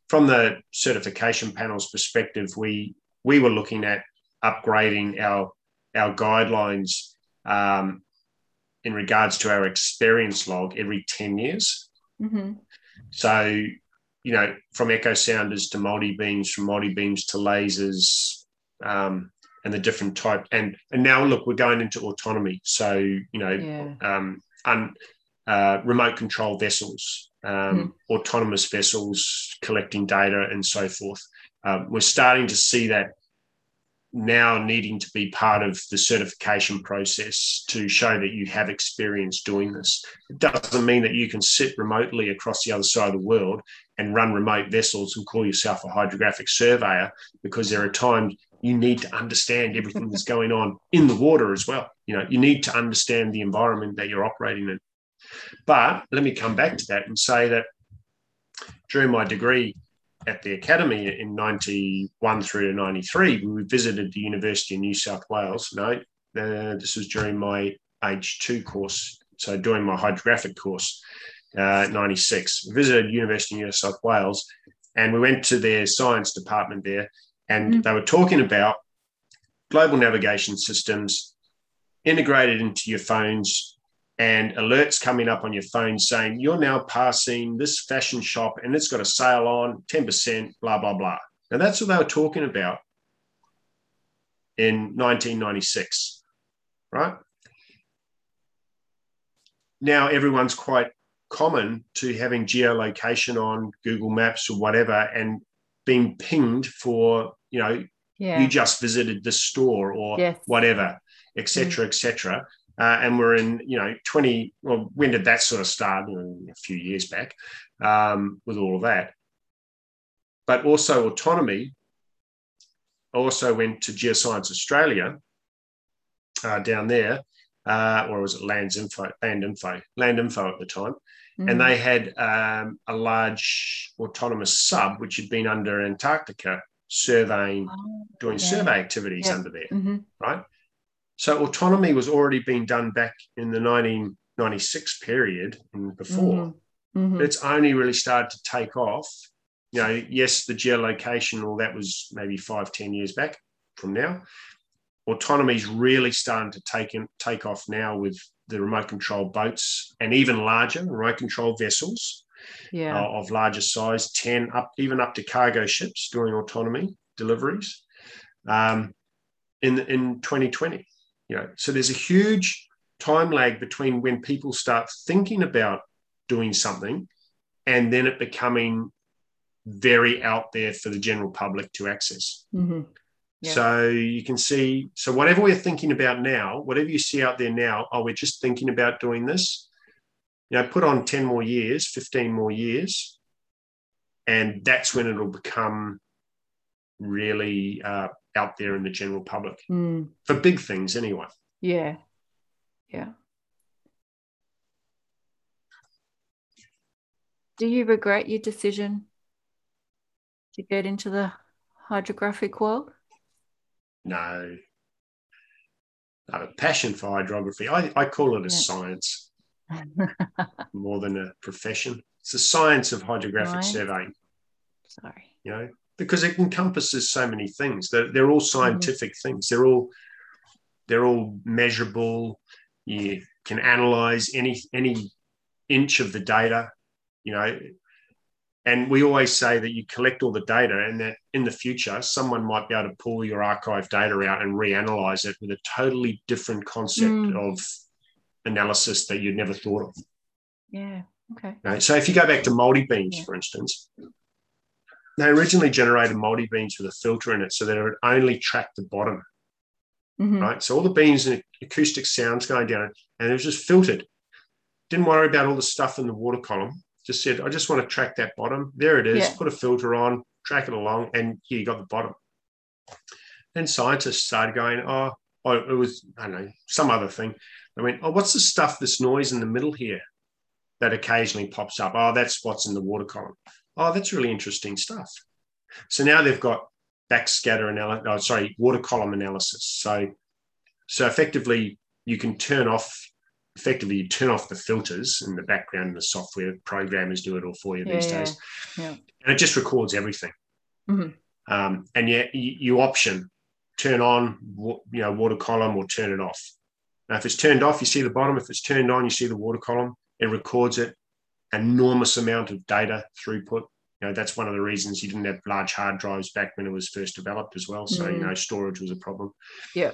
From the certification panel's perspective, we we were looking at upgrading our our guidelines um, in regards to our experience log every 10 years.
Mm-hmm.
So, you know, from echo sounders to multi beams, from multi beams to lasers, um, and the different type. And and now look, we're going into autonomy. So, you know,
yeah.
um, un, uh, remote control vessels, um, mm. autonomous vessels collecting data, and so forth. Um, we're starting to see that now needing to be part of the certification process to show that you have experience doing this. It doesn't mean that you can sit remotely across the other side of the world and run remote vessels and call yourself a hydrographic surveyor because there are times you need to understand everything that's going on in the water as well. You know, you need to understand the environment that you're operating in. But let me come back to that and say that during my degree at the academy in 91 through to 93, we visited the University of New South Wales. No, uh, this was during my H2 course. So during my hydrographic course, uh, 96, we visited University of New South Wales and we went to their science department there and mm-hmm. they were talking about global navigation systems integrated into your phones and alerts coming up on your phone saying you're now passing this fashion shop and it's got a sale on 10%, blah, blah, blah. Now that's what they were talking about in 1996, right? Now everyone's quite common to having geolocation on Google Maps or whatever and being pinged for, you know, yeah. you just visited the store or yes. whatever, etc., mm. etc. Uh, and we're in, you know, 20, well, when did that sort of start? You know, a few years back um, with all of that. But also autonomy. I also went to Geoscience Australia uh, down there, uh, or was it Lands Info, Land Info, Land Info at the time. Mm-hmm. And they had um, a large autonomous sub, which had been under Antarctica surveying, oh, doing yeah. survey activities under there, mm-hmm. right? So autonomy was already being done back in the 1996 period and before. Mm-hmm. Mm-hmm. It's only really started to take off. You know, yes, the geolocation, all that was maybe five, ten years back from now. Autonomy is really starting to take in, take off now with the remote control boats and even larger remote control vessels yeah. uh, of larger size, 10 up even up to cargo ships doing autonomy deliveries um, in, in 2020. You know, so there's a huge time lag between when people start thinking about doing something and then it becoming very out there for the general public to access. Mm-hmm. Yeah. So you can see, so whatever we're thinking about now, whatever you see out there now, oh, we're just thinking about doing this. You know, put on 10 more years, 15 more years, and that's when it'll become really uh, out there in the general public mm. for big things anyway.
Yeah. Yeah. Do you regret your decision to get into the hydrographic world?
No. I have a passion for hydrography. I, I call it a yeah. science more than a profession. It's a science of hydrographic right. surveying.
Sorry.
You know, because it encompasses so many things. They're, they're all mm-hmm. scientific mm-hmm. things. They're all they're all measurable. You can analyze any any inch of the data. You know, and we always say that you collect all the data, and that in the future, someone might be able to pull your archive data out and reanalyze it with a totally different concept mm. of analysis that you'd never thought of.
Yeah. Okay.
Right? So if you go back to multi beams, yeah. for instance, they originally generated multi beams with a filter in it so that it would only track the bottom. Mm-hmm. Right. So all the beams and acoustic sounds going down, and it was just filtered. Didn't worry about all the stuff in the water column. Just said, I just want to track that bottom. There it is. Yeah. Put a filter on, track it along, and here you got the bottom. Then scientists started going, oh, oh, it was, I don't know, some other thing. I went, oh, what's the stuff, this noise in the middle here that occasionally pops up? Oh, that's what's in the water column oh, that's really interesting stuff. So now they've got backscatter analysis, oh, sorry, water column analysis. So, so effectively, you can turn off, effectively, you turn off the filters in the background, and the software programmers do it all for you yeah, these days. Yeah. And it just records everything. Mm-hmm. Um, and yet you, you option turn on, you know, water column or turn it off. Now, if it's turned off, you see the bottom. If it's turned on, you see the water column. It records it enormous amount of data throughput. You know, that's one of the reasons you didn't have large hard drives back when it was first developed as well. So, mm. you know, storage was a problem.
Yeah.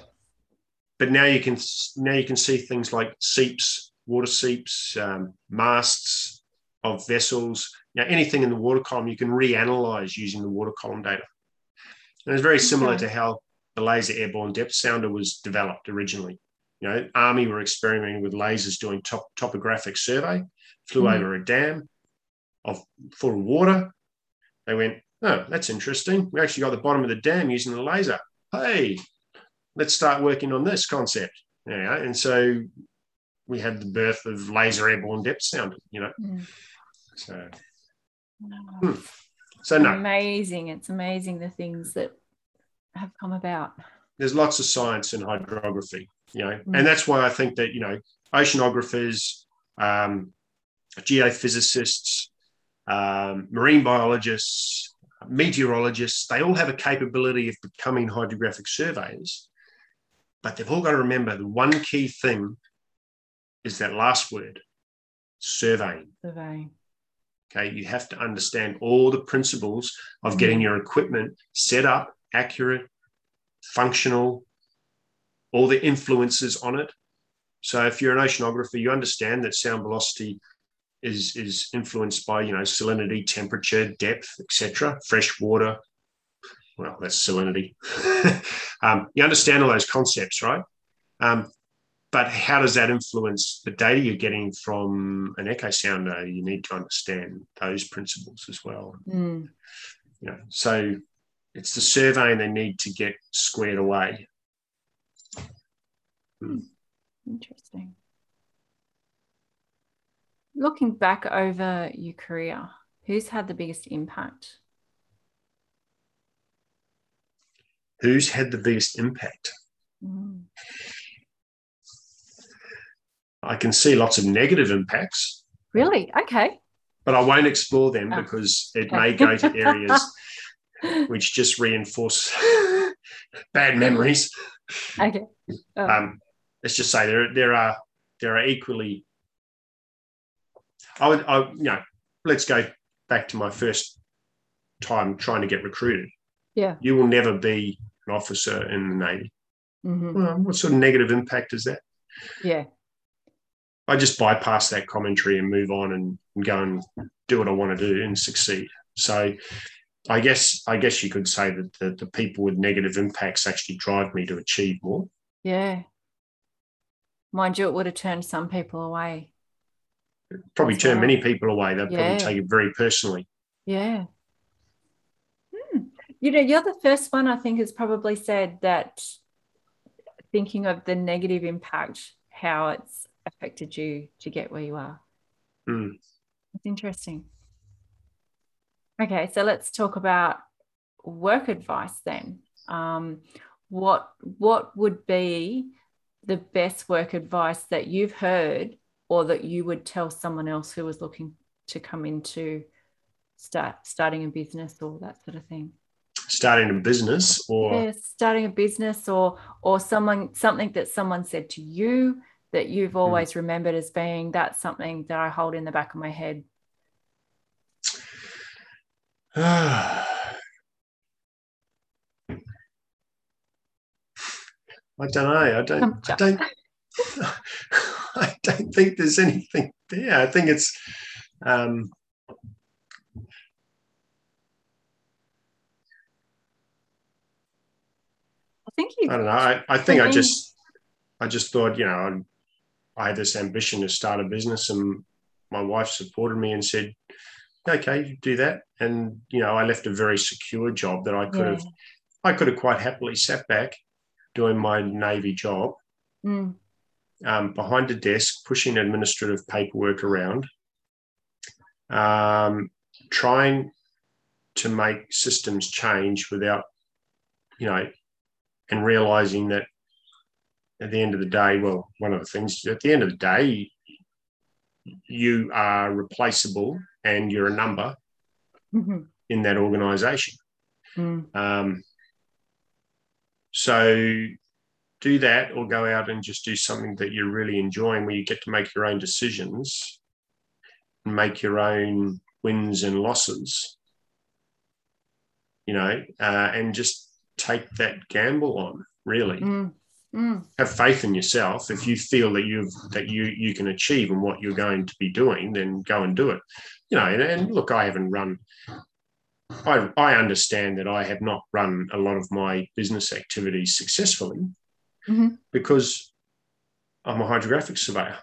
But now you can now you can see things like seeps, water seeps, um, masts of vessels, you know, anything in the water column you can reanalyze using the water column data. And it's very similar okay. to how the laser airborne depth sounder was developed originally. You know, Army were experimenting with lasers doing top, topographic survey, flew mm. over a dam of full of water. They went, oh, that's interesting. We actually got the bottom of the dam using the laser. Hey, let's start working on this concept. Yeah, and so we had the birth of laser airborne depth sounder, you know. Mm. So, hmm. so no.
Amazing. It's amazing the things that have come about.
There's lots of science in hydrography, you know, mm. and that's why I think that, you know, oceanographers, um, geophysicists, um, marine biologists, meteorologists, they all have a capability of becoming hydrographic surveyors. But they've all got to remember the one key thing is that last word surveying.
Surveying.
Okay, you have to understand all the principles of mm-hmm. getting your equipment set up, accurate, functional, all the influences on it. So if you're an oceanographer, you understand that sound velocity is, is influenced by, you know, salinity, temperature, depth, etc., fresh water. Well, that's salinity. um, you understand all those concepts, right? Um, but how does that influence the data you're getting from an echo sounder? You need to understand those principles as well.
Mm.
You know, so it's the surveying they need to get squared away.
Mm. Interesting. Looking back over your career, who's had the biggest impact?
Who's had the biggest impact?
Mm.
I can see lots of negative impacts.
Really? Okay.
But I won't explore them oh. because it okay. may go to areas which just reinforce bad memories.
Okay.
Oh. Um, let's just say there there are there are equally. I would, I, you know, let's go back to my first time trying to get recruited.
Yeah.
You will never be an officer in the Navy.
Mm-hmm.
Well, what sort of negative impact is that?
Yeah.
I just bypass that commentary and move on and, and go and do what I want to do and succeed. So I guess I guess you could say that the, the people with negative impacts actually drive me to achieve more.
Yeah. Mind you, it would have turned some people away.
Probably turned many people away. They'd yeah. probably take it very personally.
Yeah. Hmm. You know, you're the first one I think has probably said that thinking of the negative impact, how it's affected you to get where you are.
Mm.
It's interesting. Okay, so let's talk about work advice then. Um, what what would be the best work advice that you've heard or that you would tell someone else who was looking to come into start starting a business or that sort of thing?
Starting a business or
yeah, starting a business or or someone something that someone said to you that you've hmm. always mm. remembered as being that's something that I hold in the back of my head?
I don't know. I don't. I don't. I don't think there's anything there. I think it's. Um,
I think you.
I don't know. I, I think I just. I just thought, you know, I had this ambition to start a business, and my wife supported me and said, "Okay, do that." And you know, I left a very secure job that I could yeah. have, I could have quite happily sat back doing my navy job,
mm.
Um, behind a desk, pushing administrative paperwork around, um, trying to make systems change without, you know, and realizing that at the end of the day, well, one of the things at the end of the day, you are replaceable and you're a number
mm-hmm.
in that organization.
Mm.
Um, so do that or go out and just do something that you're really enjoying where you get to make your own decisions and make your own wins and losses, you know, uh, and just take that gamble on, really.
Mm. Mm.
Have faith in yourself. If you feel that you've that you you can achieve and what you're going to be doing, then go and do it. You know, and, and look, I haven't run I, I understand that I have not run a lot of my business activities successfully mm-hmm. because I'm a hydrographic surveyor.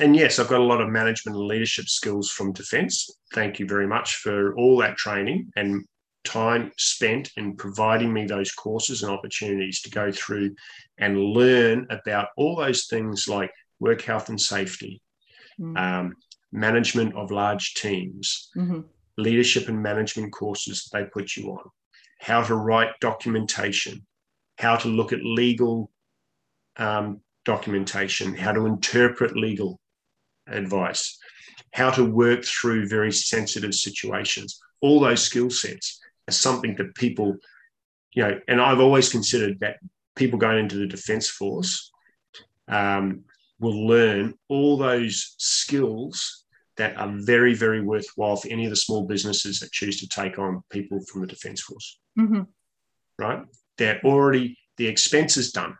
And yes, I've got a lot of management and leadership skills from defence. Thank you very much for all that training and time spent in providing me those courses and opportunities to go through and learn about all those things like work health and safety, mm-hmm. um, management of large teams, mm-hmm. leadership and management courses that they put you on, how to write documentation, how to look at legal um, documentation, how to interpret legal advice, how to work through very sensitive situations. All those skill sets are something that people, you know, and I've always considered that people going into the defence force um, will learn all those skills that are very, very worthwhile for any of the small businesses that choose to take on people from the Defence Force. Mm-hmm. Right? They're already, the expense is done.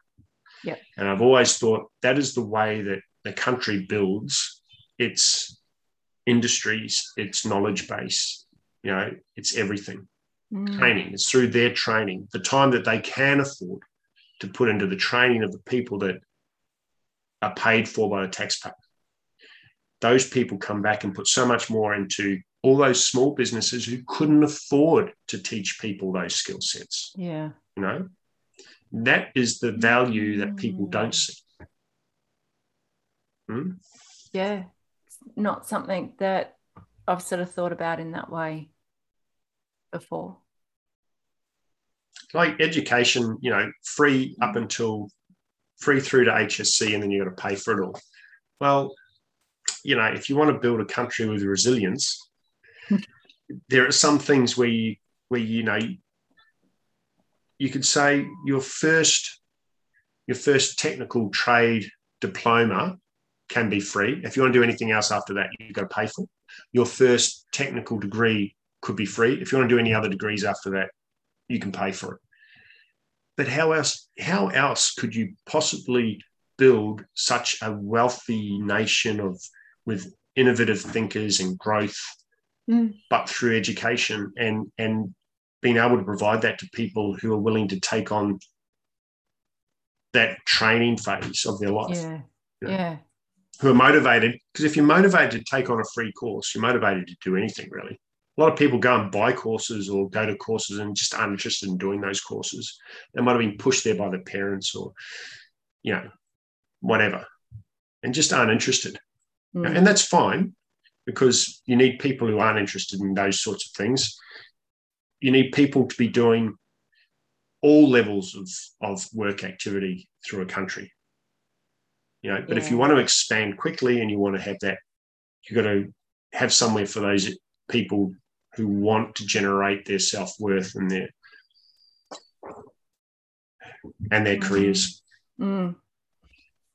Yeah.
And I've always thought that is the way that the country builds its industries, its knowledge base, you know, it's everything. Mm. Training, it's through their training, the time that they can afford to put into the training of the people that are paid for by the taxpayer. Those people come back and put so much more into all those small businesses who couldn't afford to teach people those skill sets.
Yeah.
You know, that is the value that people mm. don't see.
Hmm? Yeah. It's not something that I've sort of thought about in that way before.
Like education, you know, free up until free through to HSC and then you've got to pay for it all. Well, you know, if you want to build a country with resilience, there are some things where you, where you know you could say your first your first technical trade diploma can be free. If you want to do anything else after that, you've got to pay for. It. Your first technical degree could be free. If you want to do any other degrees after that, you can pay for it. But how else how else could you possibly build such a wealthy nation of with innovative thinkers and growth, mm. but through education and and being able to provide that to people who are willing to take on that training phase of their life.
Yeah. You know, yeah.
Who are motivated because if you're motivated to take on a free course, you're motivated to do anything really a lot of people go and buy courses or go to courses and just aren't interested in doing those courses. They might have been pushed there by their parents or, you know, whatever, and just aren't interested. Mm. And that's fine because you need people who aren't interested in those sorts of things. You need people to be doing all levels of, of work activity through a country. You know, but yeah. if you want to expand quickly and you want to have that, you've got to have somewhere for those people who want to generate their self worth and their and their careers.
Mm.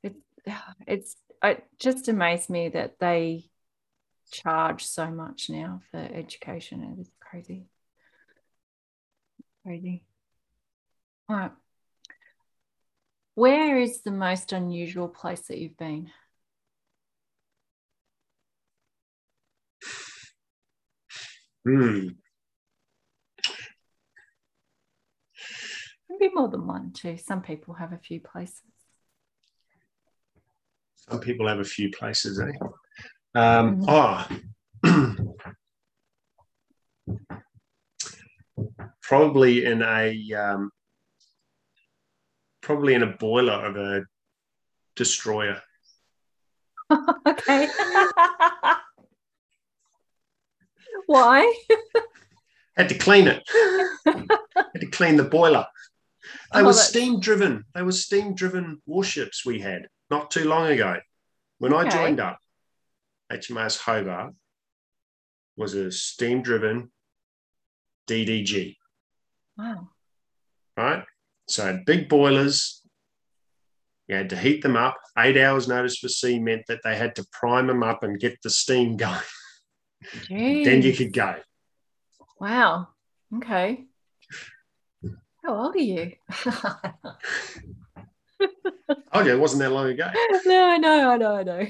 It, it's it just amazed me that they charge so much now for education. It is crazy, crazy. All right. Where is the most unusual place that you've been?
Hmm.
Maybe more than one too. Some people have a few places.
Some people have a few places, eh? Um, mm-hmm. Oh, probably in a um, probably in a boiler of a destroyer.
okay. Why?
Had to clean it. had to clean the boiler. They were steam driven. They were steam driven warships we had not too long ago. When okay. I joined up, HMAS Hobart was a steam driven DDG.
Wow.
Right? So big boilers. You had to heat them up. Eight hours notice for sea meant that they had to prime them up and get the steam going. Then you could go.
Wow. Okay. How old are you?
oh yeah, it wasn't that long ago.
No, I know, I know, I know.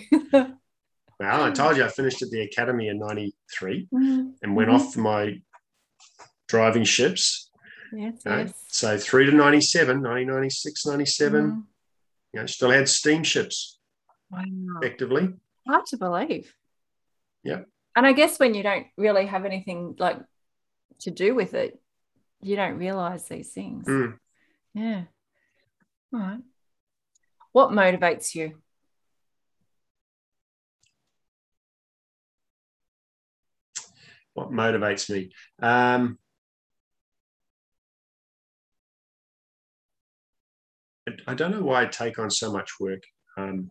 Well, I told you I finished at the academy in '93 mm-hmm. and went mm-hmm. off for my driving ships.
Yes, yes.
So through to 97, 1996, 97, mm. you know, still had steamships
wow.
effectively.
Hard to believe.
Yeah.
And I guess when you don't really have anything like to do with it, you don't realize these things.
Mm.
Yeah. All right. What motivates you?
What motivates me? Um, I don't know why I take on so much work. Um,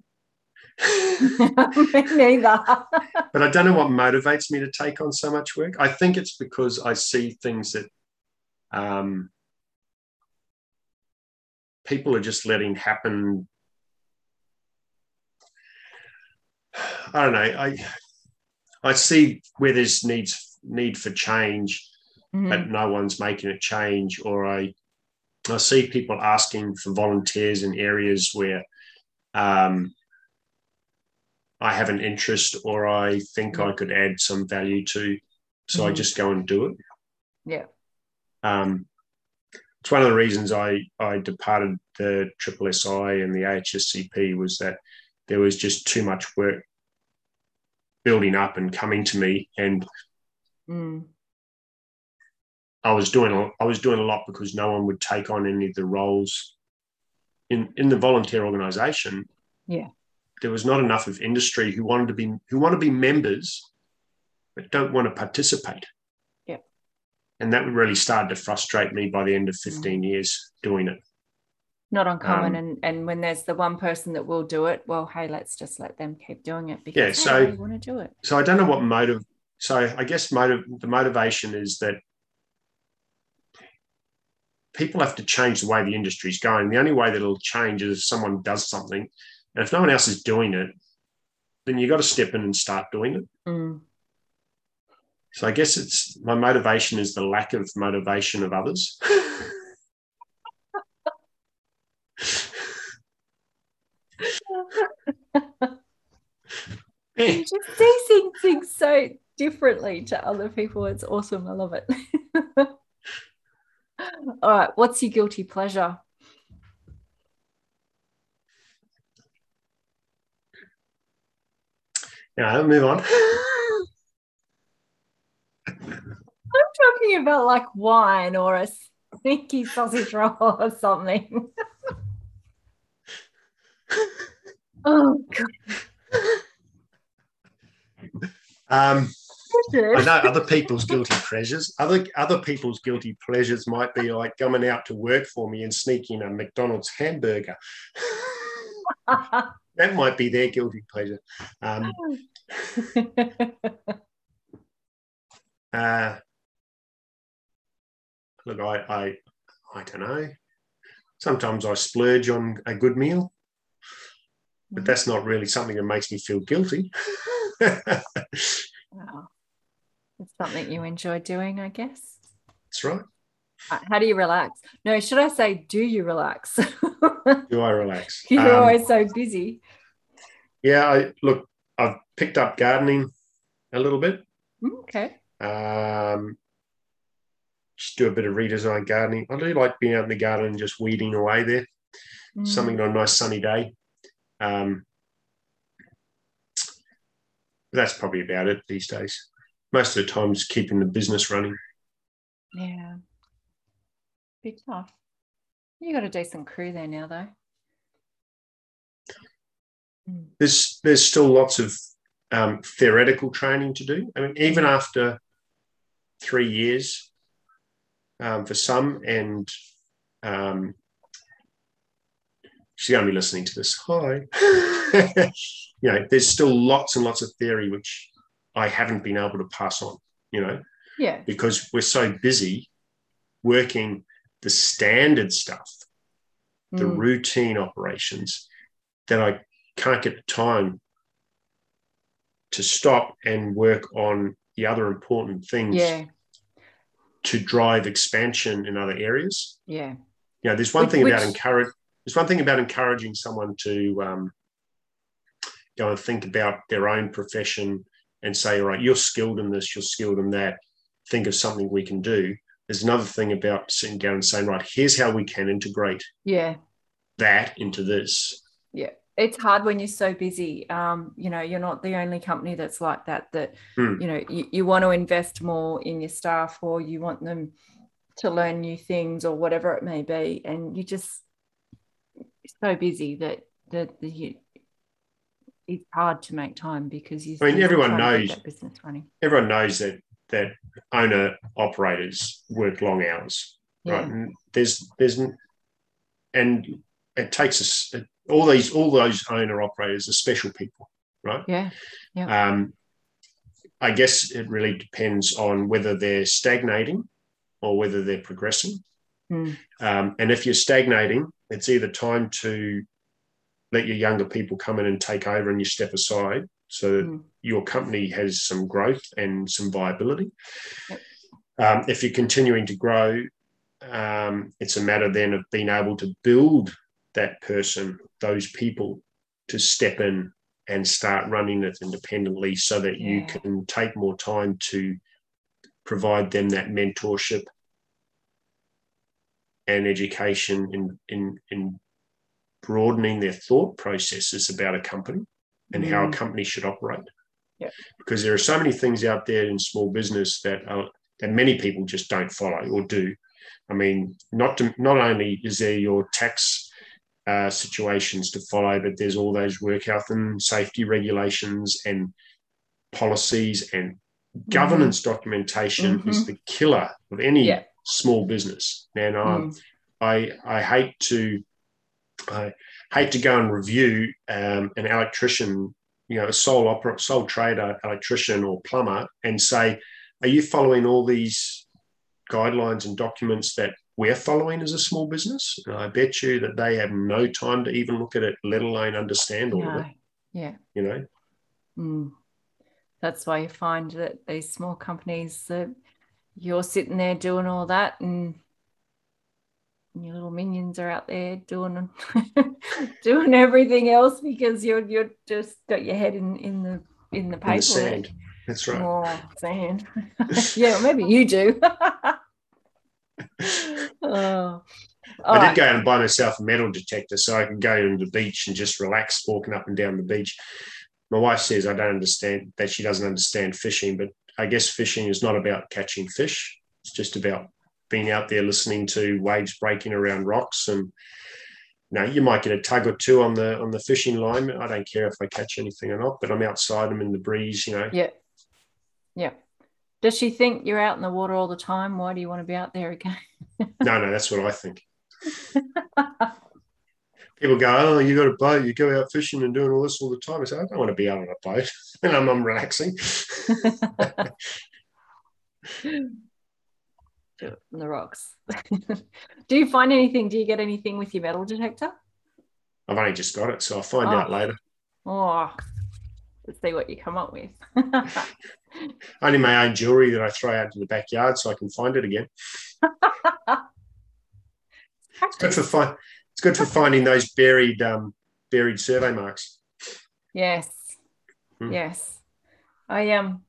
me neither.
but I don't know what motivates me to take on so much work. I think it's because I see things that um, people are just letting happen. I don't know. I I see where there's needs need for change, mm-hmm. but no one's making it change, or I I see people asking for volunteers in areas where um, I have an interest or I think I could add some value to. So mm-hmm. I just go and do it.
Yeah.
Um, it's one of the reasons I, I departed the Triple SI and the AHSCP was that there was just too much work building up and coming to me. And
mm.
I was doing I was doing a lot because no one would take on any of the roles in in the volunteer organisation.
Yeah,
there was not enough of industry who wanted to be who want to be members, but don't want to participate.
Yeah,
and that really started to frustrate me by the end of fifteen mm. years doing it.
Not uncommon, um, and and when there's the one person that will do it, well, hey, let's just let them keep doing it because
yeah, so
hey, want to do it.
So I don't know what motive. So I guess motive the motivation is that people have to change the way the industry is going. The only way that it'll change is if someone does something. And if no one else is doing it, then you've got to step in and start doing it.
Mm.
So I guess it's my motivation is the lack of motivation of others.
you just see things so differently to other people. It's awesome. I love it. All right. What's your guilty pleasure?
Yeah, I'll move on.
I'm talking about like wine or a sneaky sausage roll or something. oh god.
Um I know other people's guilty pleasures. Other other people's guilty pleasures might be like coming out to work for me and sneaking a McDonald's hamburger. that might be their guilty pleasure. Um, uh, look, I, I I don't know. Sometimes I splurge on a good meal, but mm. that's not really something that makes me feel guilty.
wow. It's something you enjoy doing, I guess.
That's right.
Uh, how do you relax? No, should I say, do you relax?
do I relax?
You're um, always so busy.
Yeah, I look, I've picked up gardening a little bit.
Mm, okay.
Um, just do a bit of redesign gardening. I do like being out in the garden and just weeding away there. Mm. Something on a nice sunny day. Um, that's probably about it these days most of the time is keeping the business running.
Yeah. Be tough. You got a decent crew there now though.
Hmm. There's there's still lots of um, theoretical training to do. I mean, even after three years um, for some, and um, she's going to be listening to this. Hi. you know, there's still lots and lots of theory which I haven't been able to pass on, you know?
Yeah.
Because we're so busy working the standard stuff, mm. the routine operations, that I can't get the time to stop and work on the other important things
yeah.
to drive expansion in other areas.
Yeah.
You know, there's one which, thing about encourage there's one thing about encouraging someone to um, go and think about their own profession and say, all right, you're skilled in this, you're skilled in that. think of something we can do. There's another thing about sitting down and saying, right, here's how we can integrate
yeah
that into this.
Yeah. It's hard when you're so busy. Um, you know, you're not the only company that's like that, that,
Hmm.
you know, you, you want to invest more in your staff or you want them to learn new things or whatever it may be. And you just so busy that that the, you, it's hard to make time because you
I mean, everyone
trying to keep
knows-
business running.
Everyone knows that that owner operators work long hours,
Yeah.
right? And there's there's and it takes us all these all those owner operators are special people, right?
Yeah.
Um, I guess it really depends on whether they're stagnating or whether they're progressing.
Hmm.
Um, and if you're stagnating, it's either time to let your younger people come in and take over and you step aside so that
Hmm.
your company has some growth and some viability.
Yep.
Um, if you're continuing to grow, um, it's a matter then of being able to build that person, those people to step in and start running it independently so that you can take more time to provide them that mentorship and education in in in broadening their thought processes about a company and how a
Mm.
company should operate.
Yeah.
Because there are so many things out there in small business that are, that many people just don't follow or do. I mean, not to, not only is there your tax uh, situations to follow, but there's all those work health and safety regulations and policies and governance documentation is the killer of any
Yeah.
small business. And um,
Mm.
I I hate to I hate to go and review um, an electrician, you know, a sole opera, sole trader electrician or plumber, and say, are you following all these guidelines and documents that we're following as a small business? And I bet you that they have no time to even look at it, let alone understand all of it.
Yeah.
You know,
Mm. That's why you find that these small companies that you're sitting there doing all that and your little minions are out there doing doing everything else because you're you're just got your head in in the in the paper.
the sand. That's right.
Oh, sand. yeah, maybe you do. oh. All
I did
right.
go out and buy myself a metal detector so I can go to the beach and just relax walking up and down the beach. My wife says I don't understand that she doesn't understand fishing, but I guess fishing is not about catching fish. It's just about being out there listening to waves breaking around rocks and you know, you might get a tug or two on the on the fishing line. I don't care if I catch anything or not, but I'm outside I'm in the breeze, you know.
Yeah. Yeah. Does she think you're out in the water all the time? Why do you want to be out there again?
No, no, that's what I think. People go, oh, you got a boat, you go out fishing and doing all this all the time. I say, I don't want to be out on a boat and I'm, I'm relaxing.
Do it the rocks. Do you find anything? Do you get anything with your metal detector?
I've only just got it, so I'll find
Oh.
out later.
Oh, let's see what you come up with.
Only my own jewelry that I throw out to the backyard so I can find it again. It's good for fi- it's good for finding those buried um, buried survey marks.
Yes.
Hmm.
Yes. I um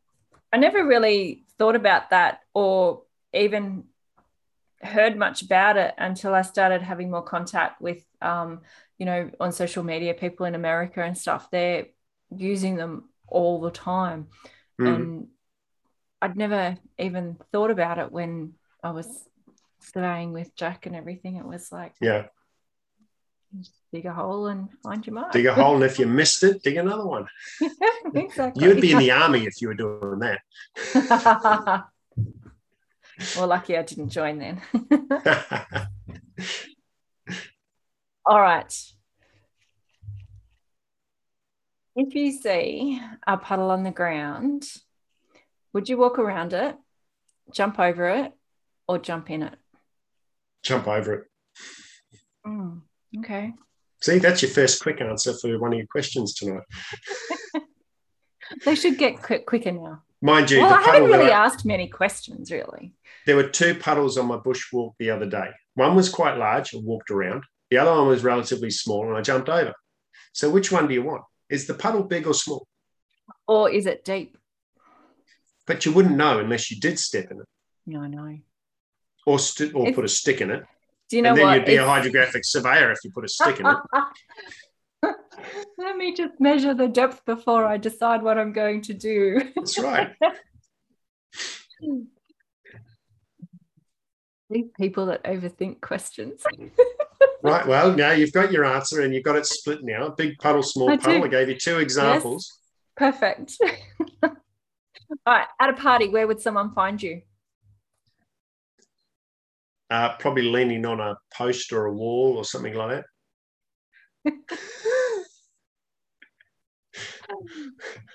I never really thought about that or even heard much about it until I started having more contact with um, you know, on social media, people in America and stuff. They're using them all the time.
Mm.
And I'd never even thought about it when I was surveying with Jack and everything. It was like
Yeah,
dig a hole and find your mark.
dig a hole, and if you missed it, dig another one.
exactly.
You'd be in the army if you were doing that.
well, lucky I didn't join then. All right. If you see a puddle on the ground, would you walk around it, jump over it, or jump in it?
Jump over it.
Mm, okay.
See, that's your first quick answer for one of your questions tonight.
They should get quick, quicker now.
Mind you,
well,
the
I haven't really
I-
asked many questions, really.
there were two puddles on my bush walk the other day. One was quite large and walked around. The other one was relatively small and I jumped over. So which one do you want? Is the puddle big or small?
Or is it deep?
but you wouldn't know unless you did step in it.
Yeah, I know.
Or st- or put a stick in it.
Do you know
and then
what?
you'd be a hydrographic surveyor if you put a stick in it.
Let me just measure the depth before I decide what I'm going to do.
That's right.
These people that overthink questions.
Right. Well, now you've got your answer and you've got it split now. Big puddle, small
I do.
puddle. I gave you two examples.
Perfect. All right. At a party, where would someone find you?
Uh, probably leaning on a post or a wall or something like that.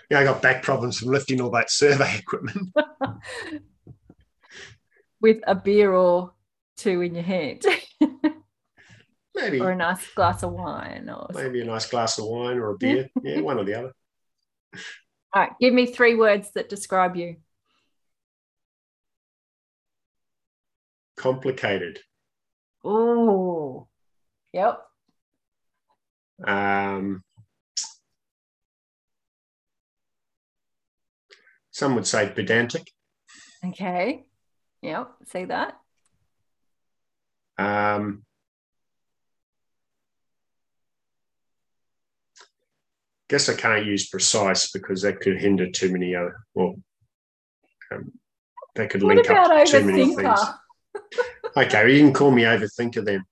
Yeah, I got back problems from lifting all that survey equipment.
With a beer or two in your hand,
Maybe,
or a nice glass of wine, or
maybe a nice glass of wine or a beer. Yeah, one or the other.
All right. Give me three words that describe you.
Complicated.
Oh. Yep.
Um, some would say pedantic.
Okay. Yep. Say that.
Um, guess I can't use precise because that could hinder too many other. Well, um, that could
What
link up to too many things. Okay, well, you can call me overthinker then.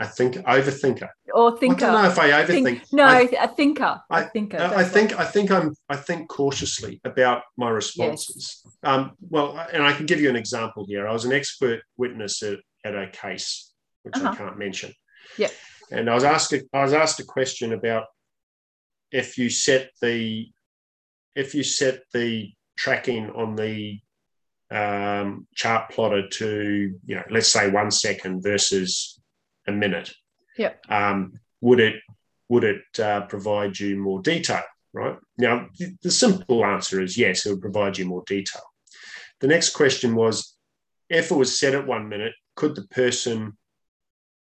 I think overthinker.
Or thinker.
I don't know if I overthink.
Think- no,
I,
a thinker. A
I-
thinker.
I
that's
think I think I'm I think cautiously about my responses. Um, well, and I can give you an example here. I was an expert witness at, at a case, which I
Uh-huh.
can't mention.
Yeah.
And I was asked a, I was asked a question about if you set the if you set the tracking on the um, chart plotter to you know let's say one second versus a minute.
Yeah.
Um, would it would it uh, provide you more detail? Right now, the, the simple answer is yes. It would provide you more detail. The next question was, if it was set at one minute, could the person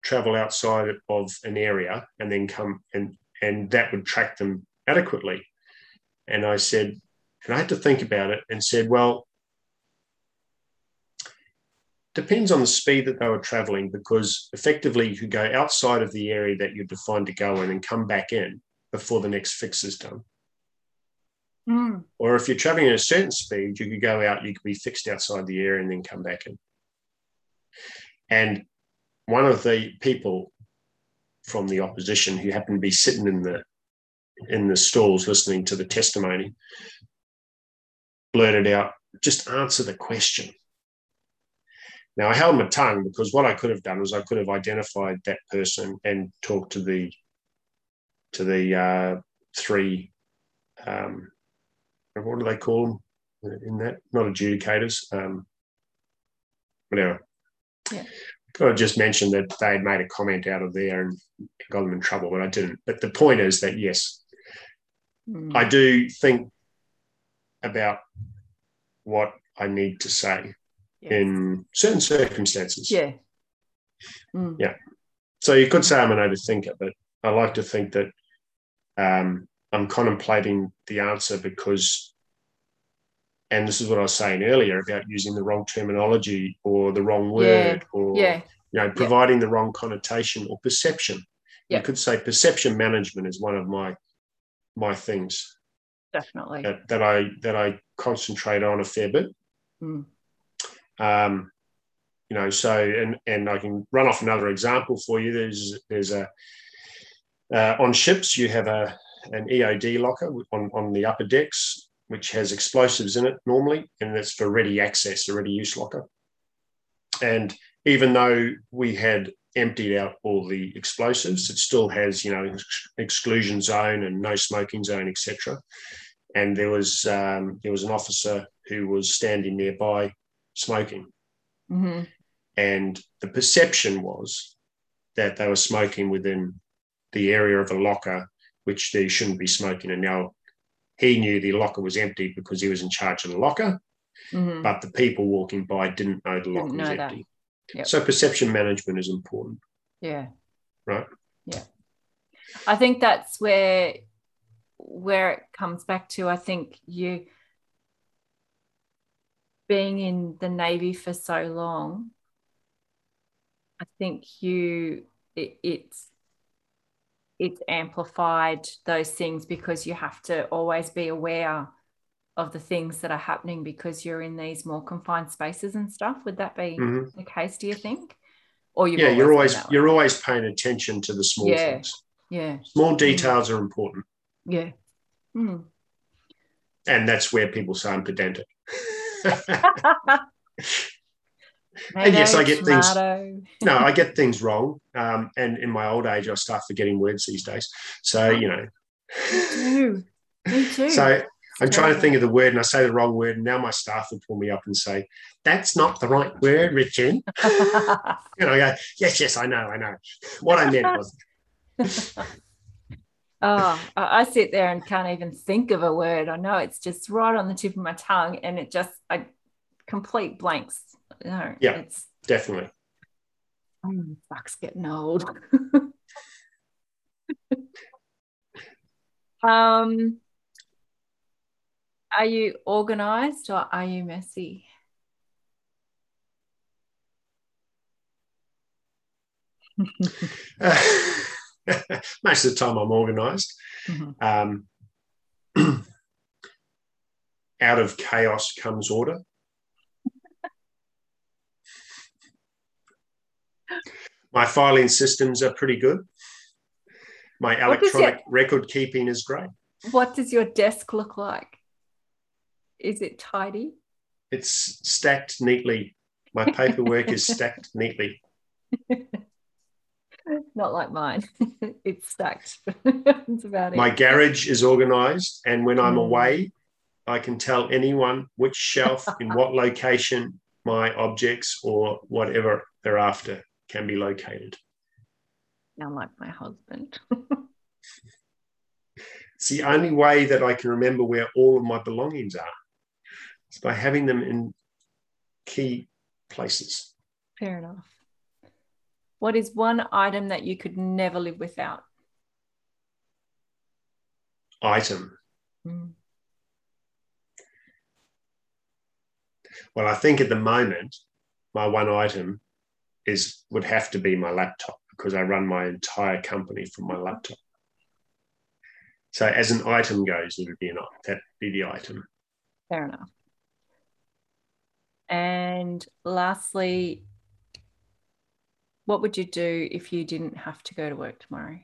travel outside of an area and then come and and that would track them adequately? And I said, and I had to think about it and said, well, depends on the speed that they were traveling because effectively you could go outside of the area that you're defined to go in and come back in before the next fix is done.
Mm,
Or if you're traveling at a certain speed, you could go out, you could be fixed outside the area and then come back in. And one of the people from the opposition who happened to be sitting in the in the stalls listening to the testimony blurted out, just answer the question. Now I held my tongue because what I could have done was I could have identified that person and talked to the to the uh, three um, what do they call them in that? Not adjudicators. Um, whatever.
Yeah.
Could have just mentioned that they had made a comment out of there and got them in trouble, but I didn't. But the point is that yes,
mm.
I do think about what I need to say
Yes.
in certain circumstances.
yeah. Mm.
Yeah. So you could say I'm an overthinker, but I like to think that um, I'm contemplating the answer because, and this is what I was saying earlier about using the wrong terminology or the wrong word or
Yeah.
you know providing the wrong connotation or perception.
Yeah.
You could say perception management is one of my my things
Definitely.
that, that I that I concentrate on a fair bit.
Mm.
Um, you know, so and and I can run off another example for you. There's there's a uh, on ships you have a an EOD locker on on the upper decks, which has explosives in it normally, and that's for ready access, a ready use locker. And even though we had emptied out all the explosives, it still has you know ex- exclusion zone and no smoking zone, etc. And there was um, there was an officer who was standing nearby smoking.
hmm
And the perception was that they were smoking within the area of a locker, which they shouldn't be smoking. And now he knew the locker was empty because he was in charge of the locker,
hmm
but the people walking by didn't know the locker
Didn't
was empty.
Yep.
So perception management is important,
Yeah.
right?
Yeah. I think that's where where it comes back to. I think you being in the Navy for so long, I think you it, it's it's amplified those things because you have to always be aware of the things that are happening because you're in these more confined spaces and stuff. Would that be mm-hmm. the case? Do you think?
Or you yeah, you're always you're always paying attention to the small
yeah.
things.
Yeah,
small mm. details mm. are important.
Yeah, mm.
and that's where people sound pedantic. and yes, I get things. no, I get things wrong. Um, and in my old age, I start forgetting words these days. So you know.
Me too. Me too.
So I'm trying to think of the word, and I say the wrong word. And now my staff will pull me up and say, "That's not the right word, Richard." and I go, "Yes, yes, I know, I know. What I meant was."
Oh, I sit there and can't even think of a word. I know it's just right on the tip of my tongue, and it just I complete blanks. No,
yeah, it's definitely.
Oh, fuck's getting old. um, are you organized or are you messy?
uh, most of the time, I'm organized. Mm-hmm. Um, out of chaos comes order. My filing systems are pretty good. My electronic your, record keeping is great.
What does your desk look like? Is it tidy?
It's stacked neatly. My paperwork is stacked neatly.
Not like mine. it's stacked. That's about
it. My garage is organized, and when I'm mm. away, I can tell anyone which shelf in what location my objects or whatever they're after can be located.
Now, like my husband.
it's the only way that I can remember where all of my belongings are. It's by having them in key places.
Fair enough. What is one item that you could never live without?
Item. Mm. Well, I think at the moment, my one item is would have to be my laptop because I run my entire company from my laptop. So as an item goes, it would be an that be the item.
Fair enough. And lastly, what would you do if you didn't have to go to work tomorrow?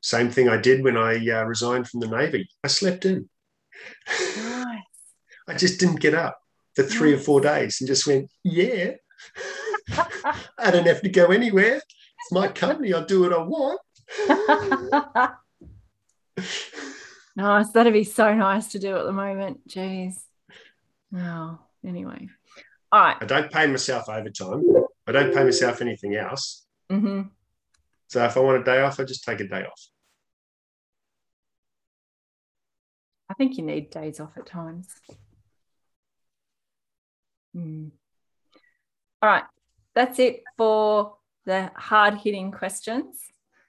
Same thing I did when I uh, resigned from the Navy. I slept in.
Nice.
I just didn't get up for three nice. or four days and just went, yeah. I don't have to go anywhere. It's my company. I'll do what I want.
nice. That'd be so nice to do at the moment. Jeez. Oh, anyway. All right.
I don't pay myself overtime. I don't pay myself anything else.
Mm-hmm.
So if I want a day off, I just take a day off.
I think you need days off at times. Mm. All right. That's it for the hard hitting questions.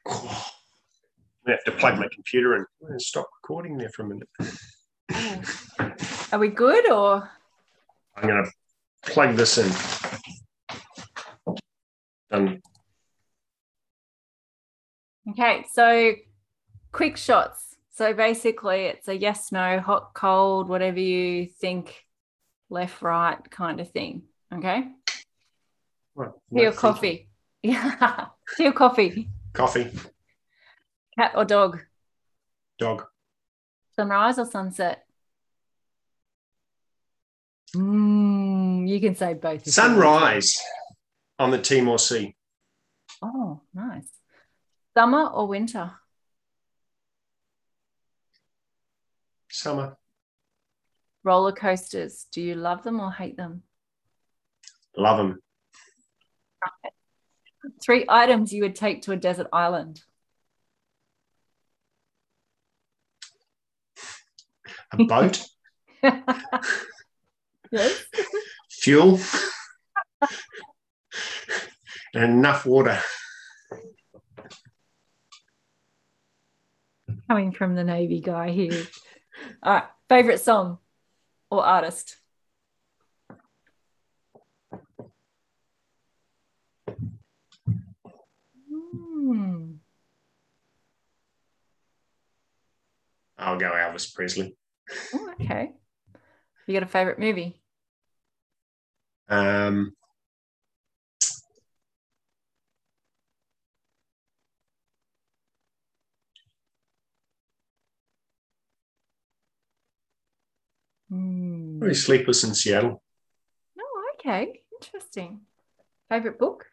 I have to plug my computer and stop recording there for a minute.
Are we good or?
I'm going to plug this in. Done.
Okay, so quick shots. So basically, it's a yes, no, hot, cold, whatever you think, left, right kind of thing. Okay.
Right.
Tea or coffee? Yeah. Tea or coffee?
Coffee.
Cat or dog?
Dog.
Sunrise or sunset? Hmm. You can say both.
Sunrise on the Timor Sea.
Oh, nice. Summer or winter?
Summer.
Roller coasters. Do you love them or hate them?
Love them.
Three items you would take to a desert island.
A boat.
yes.
Fuel. and enough water.
Coming from the Navy guy here. All right. Favorite song? or artist? Hmm.
I'll go Elvis Presley.
Oh, okay. You got a favorite movie?
Um. Probably Sleepless in Seattle.
Oh, okay. Interesting. Favorite book?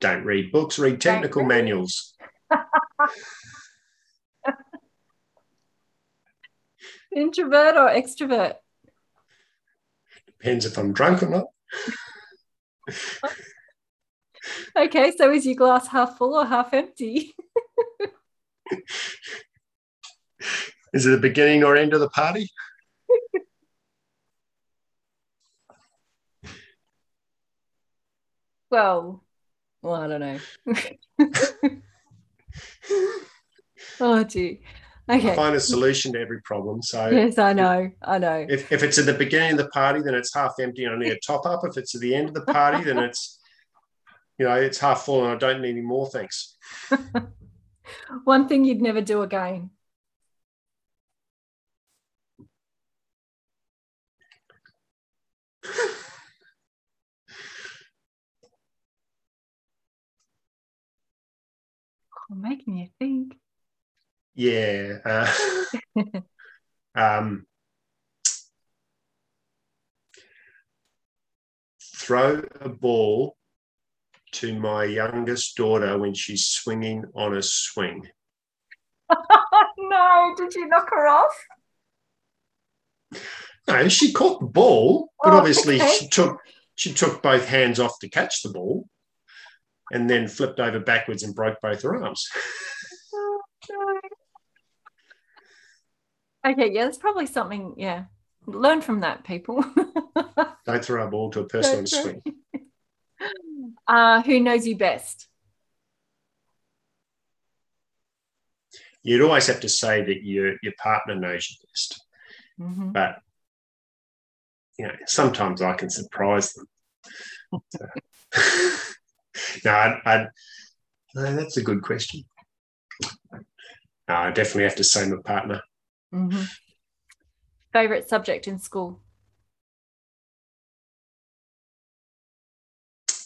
Don't read books, read technical
read.
manuals.
Introvert or extrovert?
Depends if I'm drunk or not.
Okay, so is your glass half full or half empty?
Is it the beginning or end of the party?
Well, well, I don't know. oh, gee.
I
Okay.
find a solution to every problem. So
Yes, I know. I know.
if, if it's at the beginning of the party, then it's half empty and I need a top up. If it's at the end of the party, then it's you know, it's half full and I don't need any more, thanks.
One thing you'd never do again. I'm making you think.
Yeah. Uh, um, throw a ball to my youngest daughter when she's swinging on a swing.
no, did you knock her off?
No, she caught the ball, but
Oh,
obviously
okay.
she took she took both hands off to catch the ball, and then flipped over backwards and broke both her arms.
Oh, no. Okay, yeah, that's probably something, yeah. Learn from that, people.
Don't throw a ball to a person on swing.
uh, who knows you best?
You'd always have to say that your your partner knows you best,
Mhm.
but you know sometimes I can surprise them. So- no, I, I, no, that's a good question. No, I definitely have to say my partner.
Mhm. Favorite subject in school?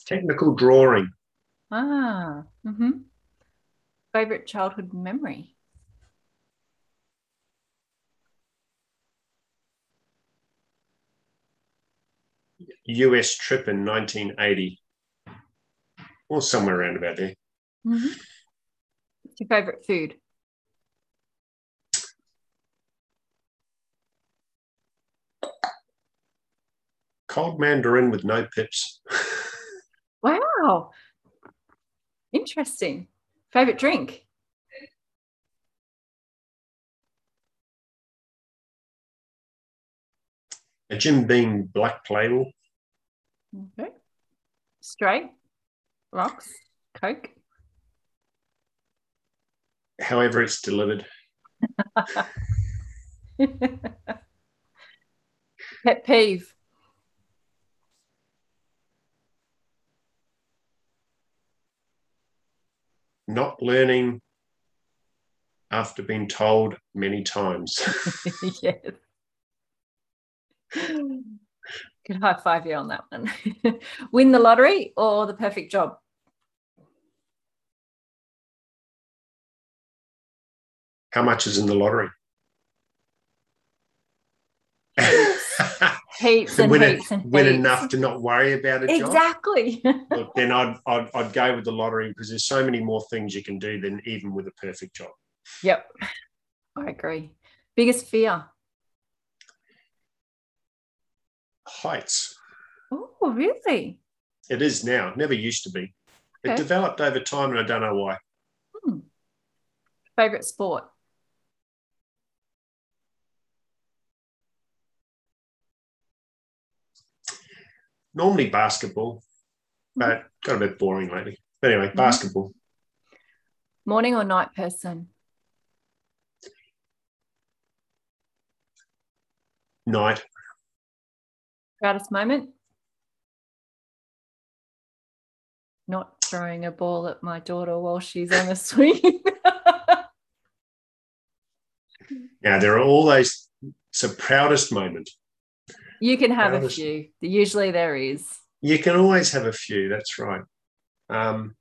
Technical drawing.
Ah, hmm favorite childhood memory?
US trip in 1980, or somewhere around about there.
Mhm. What's your favorite food?
Cold mandarin with no pips.
Wow, interesting. Favorite drink?
A Jim Beam black label.
Okay. Straight, rocks, Coke.
However, it's delivered.
Pet peeve.
Not learning after being told many times.
yes. Could high five you on that one. Win the lottery or the perfect job?
How much is in the lottery?
Heaps and
win,
heaps and
win
heaps.
enough to not worry about a job.
Exactly.
Look, then I'd, I'd I'd go with the lottery because there's so many more things you can do than even with a perfect job.
yep. I agree. Biggest fear.
Heights.
Oh, really?
It is now. Never used to be. It developed over time, and I don't know why.
Hmm. Favorite sport?
Normally basketball, but got a bit boring lately. But anyway,
Mhm.
basketball.
Morning or night person?
night.
Proudest moment? Not throwing a ball at my daughter while she's on a swing.
now, there are all those, it's a proudest moment.
You can have a few. Usually there is.
You can always have a few, that's right. Um,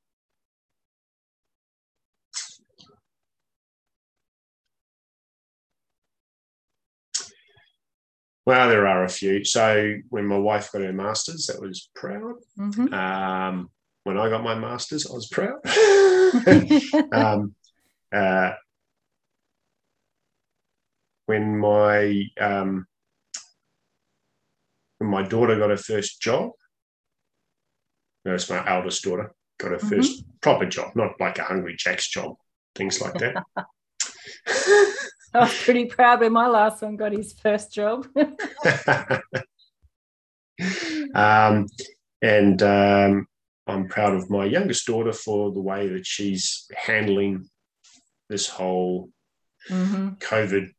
Well, there are a few. So when my wife got her masters, that was proud. Mm-hmm. Um, when I got my masters, I was proud. um, uh, when my um, my daughter got her first job, that's my eldest daughter got her 1st mm-hmm. proper job, not like a hungry jack's job, things like that.
I was pretty proud when my last one got his first job.
um, and um, I'm proud of my youngest daughter for the way that she's handling this whole mm-hmm. COVID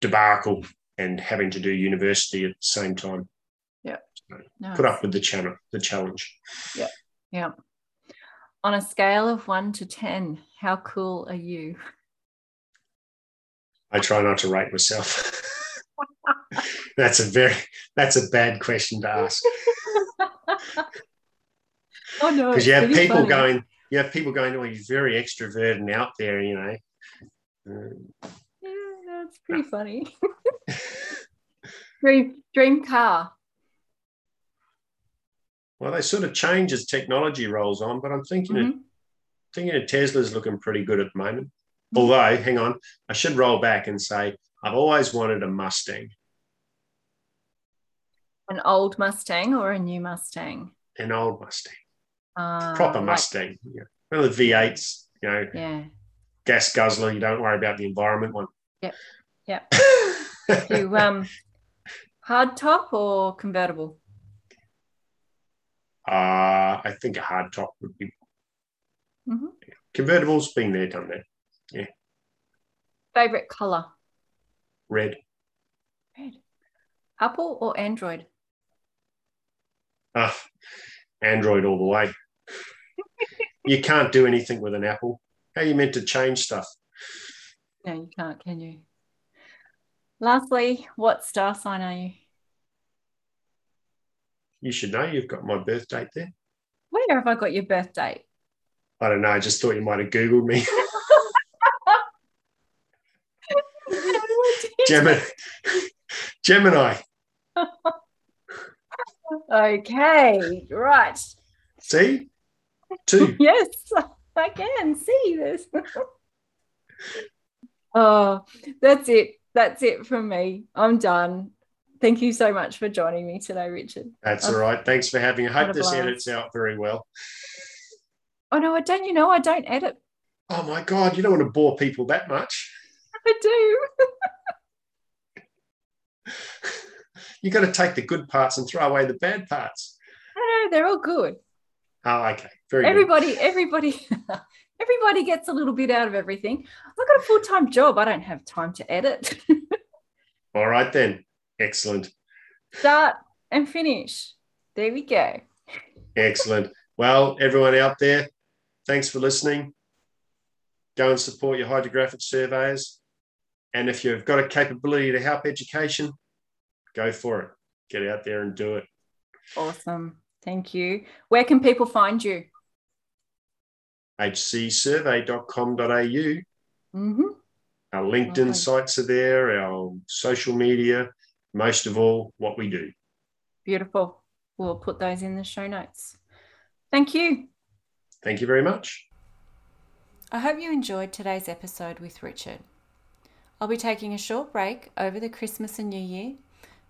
debacle and having to do university at the same time.
Yeah.
So nice. Put up with the channel, the challenge.
Yeah. Yeah. On a scale of one to 10, how cool are you?
I try not to rate myself. that's a very that's a bad question to ask.
oh no!
Because you have people funny. going, you have people going, "Oh, you're very extroverted and out there," you know.
Yeah, that's pretty funny. dream dream car.
Well, they sort of change as technology rolls on, but I'm thinking mm-hmm. of, thinking of Tesla's looking pretty good at the moment. Although, hang on, I should roll back and say I've always wanted a Mustang.
An old Mustang or a new Mustang?
An old Mustang. Uh, Proper like, Mustang. Yeah. One of the V8s, you know.
Yeah.
Gas guzzler, you don't worry about the environment one.
Yep. Yep. you um hard top or convertible?
Uh I think a hard top would be mm-hmm. convertible's been there, done that. Yeah.
Favorite color?
Red.
Red. Apple or Android?
Ah, Android all the way. you can't do anything with an Apple. How are you meant to change stuff?
No, you can't, can you? Lastly, what star sign are you?
You should know. You've got my birth date there.
Where have I got your birth date?
I don't know. I just thought you might have Googled me. Gemini. Gemini.
okay, right.
See? Two.
yes, I can see this. oh, that's it. That's it from me. I'm done. Thank you so much for joining me today, Richard.
That's um, all right. Thanks for having. I hope this edits out very well.
Oh no, I don't. You know, I don't edit.
Oh my god, you don't want to bore people that much.
I do.
you got to take the good parts and throw away the bad parts.
No, they're all good.
Oh, okay. Very
everybody,
good.
everybody, everybody gets a little bit out of everything. I've got a full time job. I don't have time to edit.
all right then. Excellent.
Start and finish. There we go.
Excellent. Well, everyone out there, thanks for listening. Go and support your hydrographic surveyors. And if you've got a capability to help education, go for it. Get out there and do it.
Awesome. Thank you. Where can people find you?
hcsurvey.com.au. Mm-hmm. Our LinkedIn sites are there, our social media, most of all, what we do.
Beautiful. We'll put those in the show notes. Thank you.
Thank you very much.
I hope you enjoyed today's episode with Richard. I'll be taking a short break over the Christmas and New Year,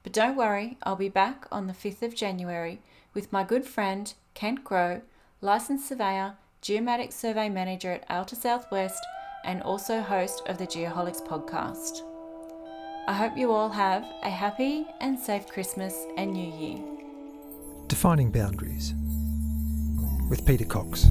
but don't worry, I'll be back on the 5th of January with my good friend Kent Groh, licensed surveyor, geomatic survey manager at Alta Southwest, and also host of the Geoholics podcast. I hope you all have a happy and safe Christmas and New Year.
Defining Boundaries with Peter Cox.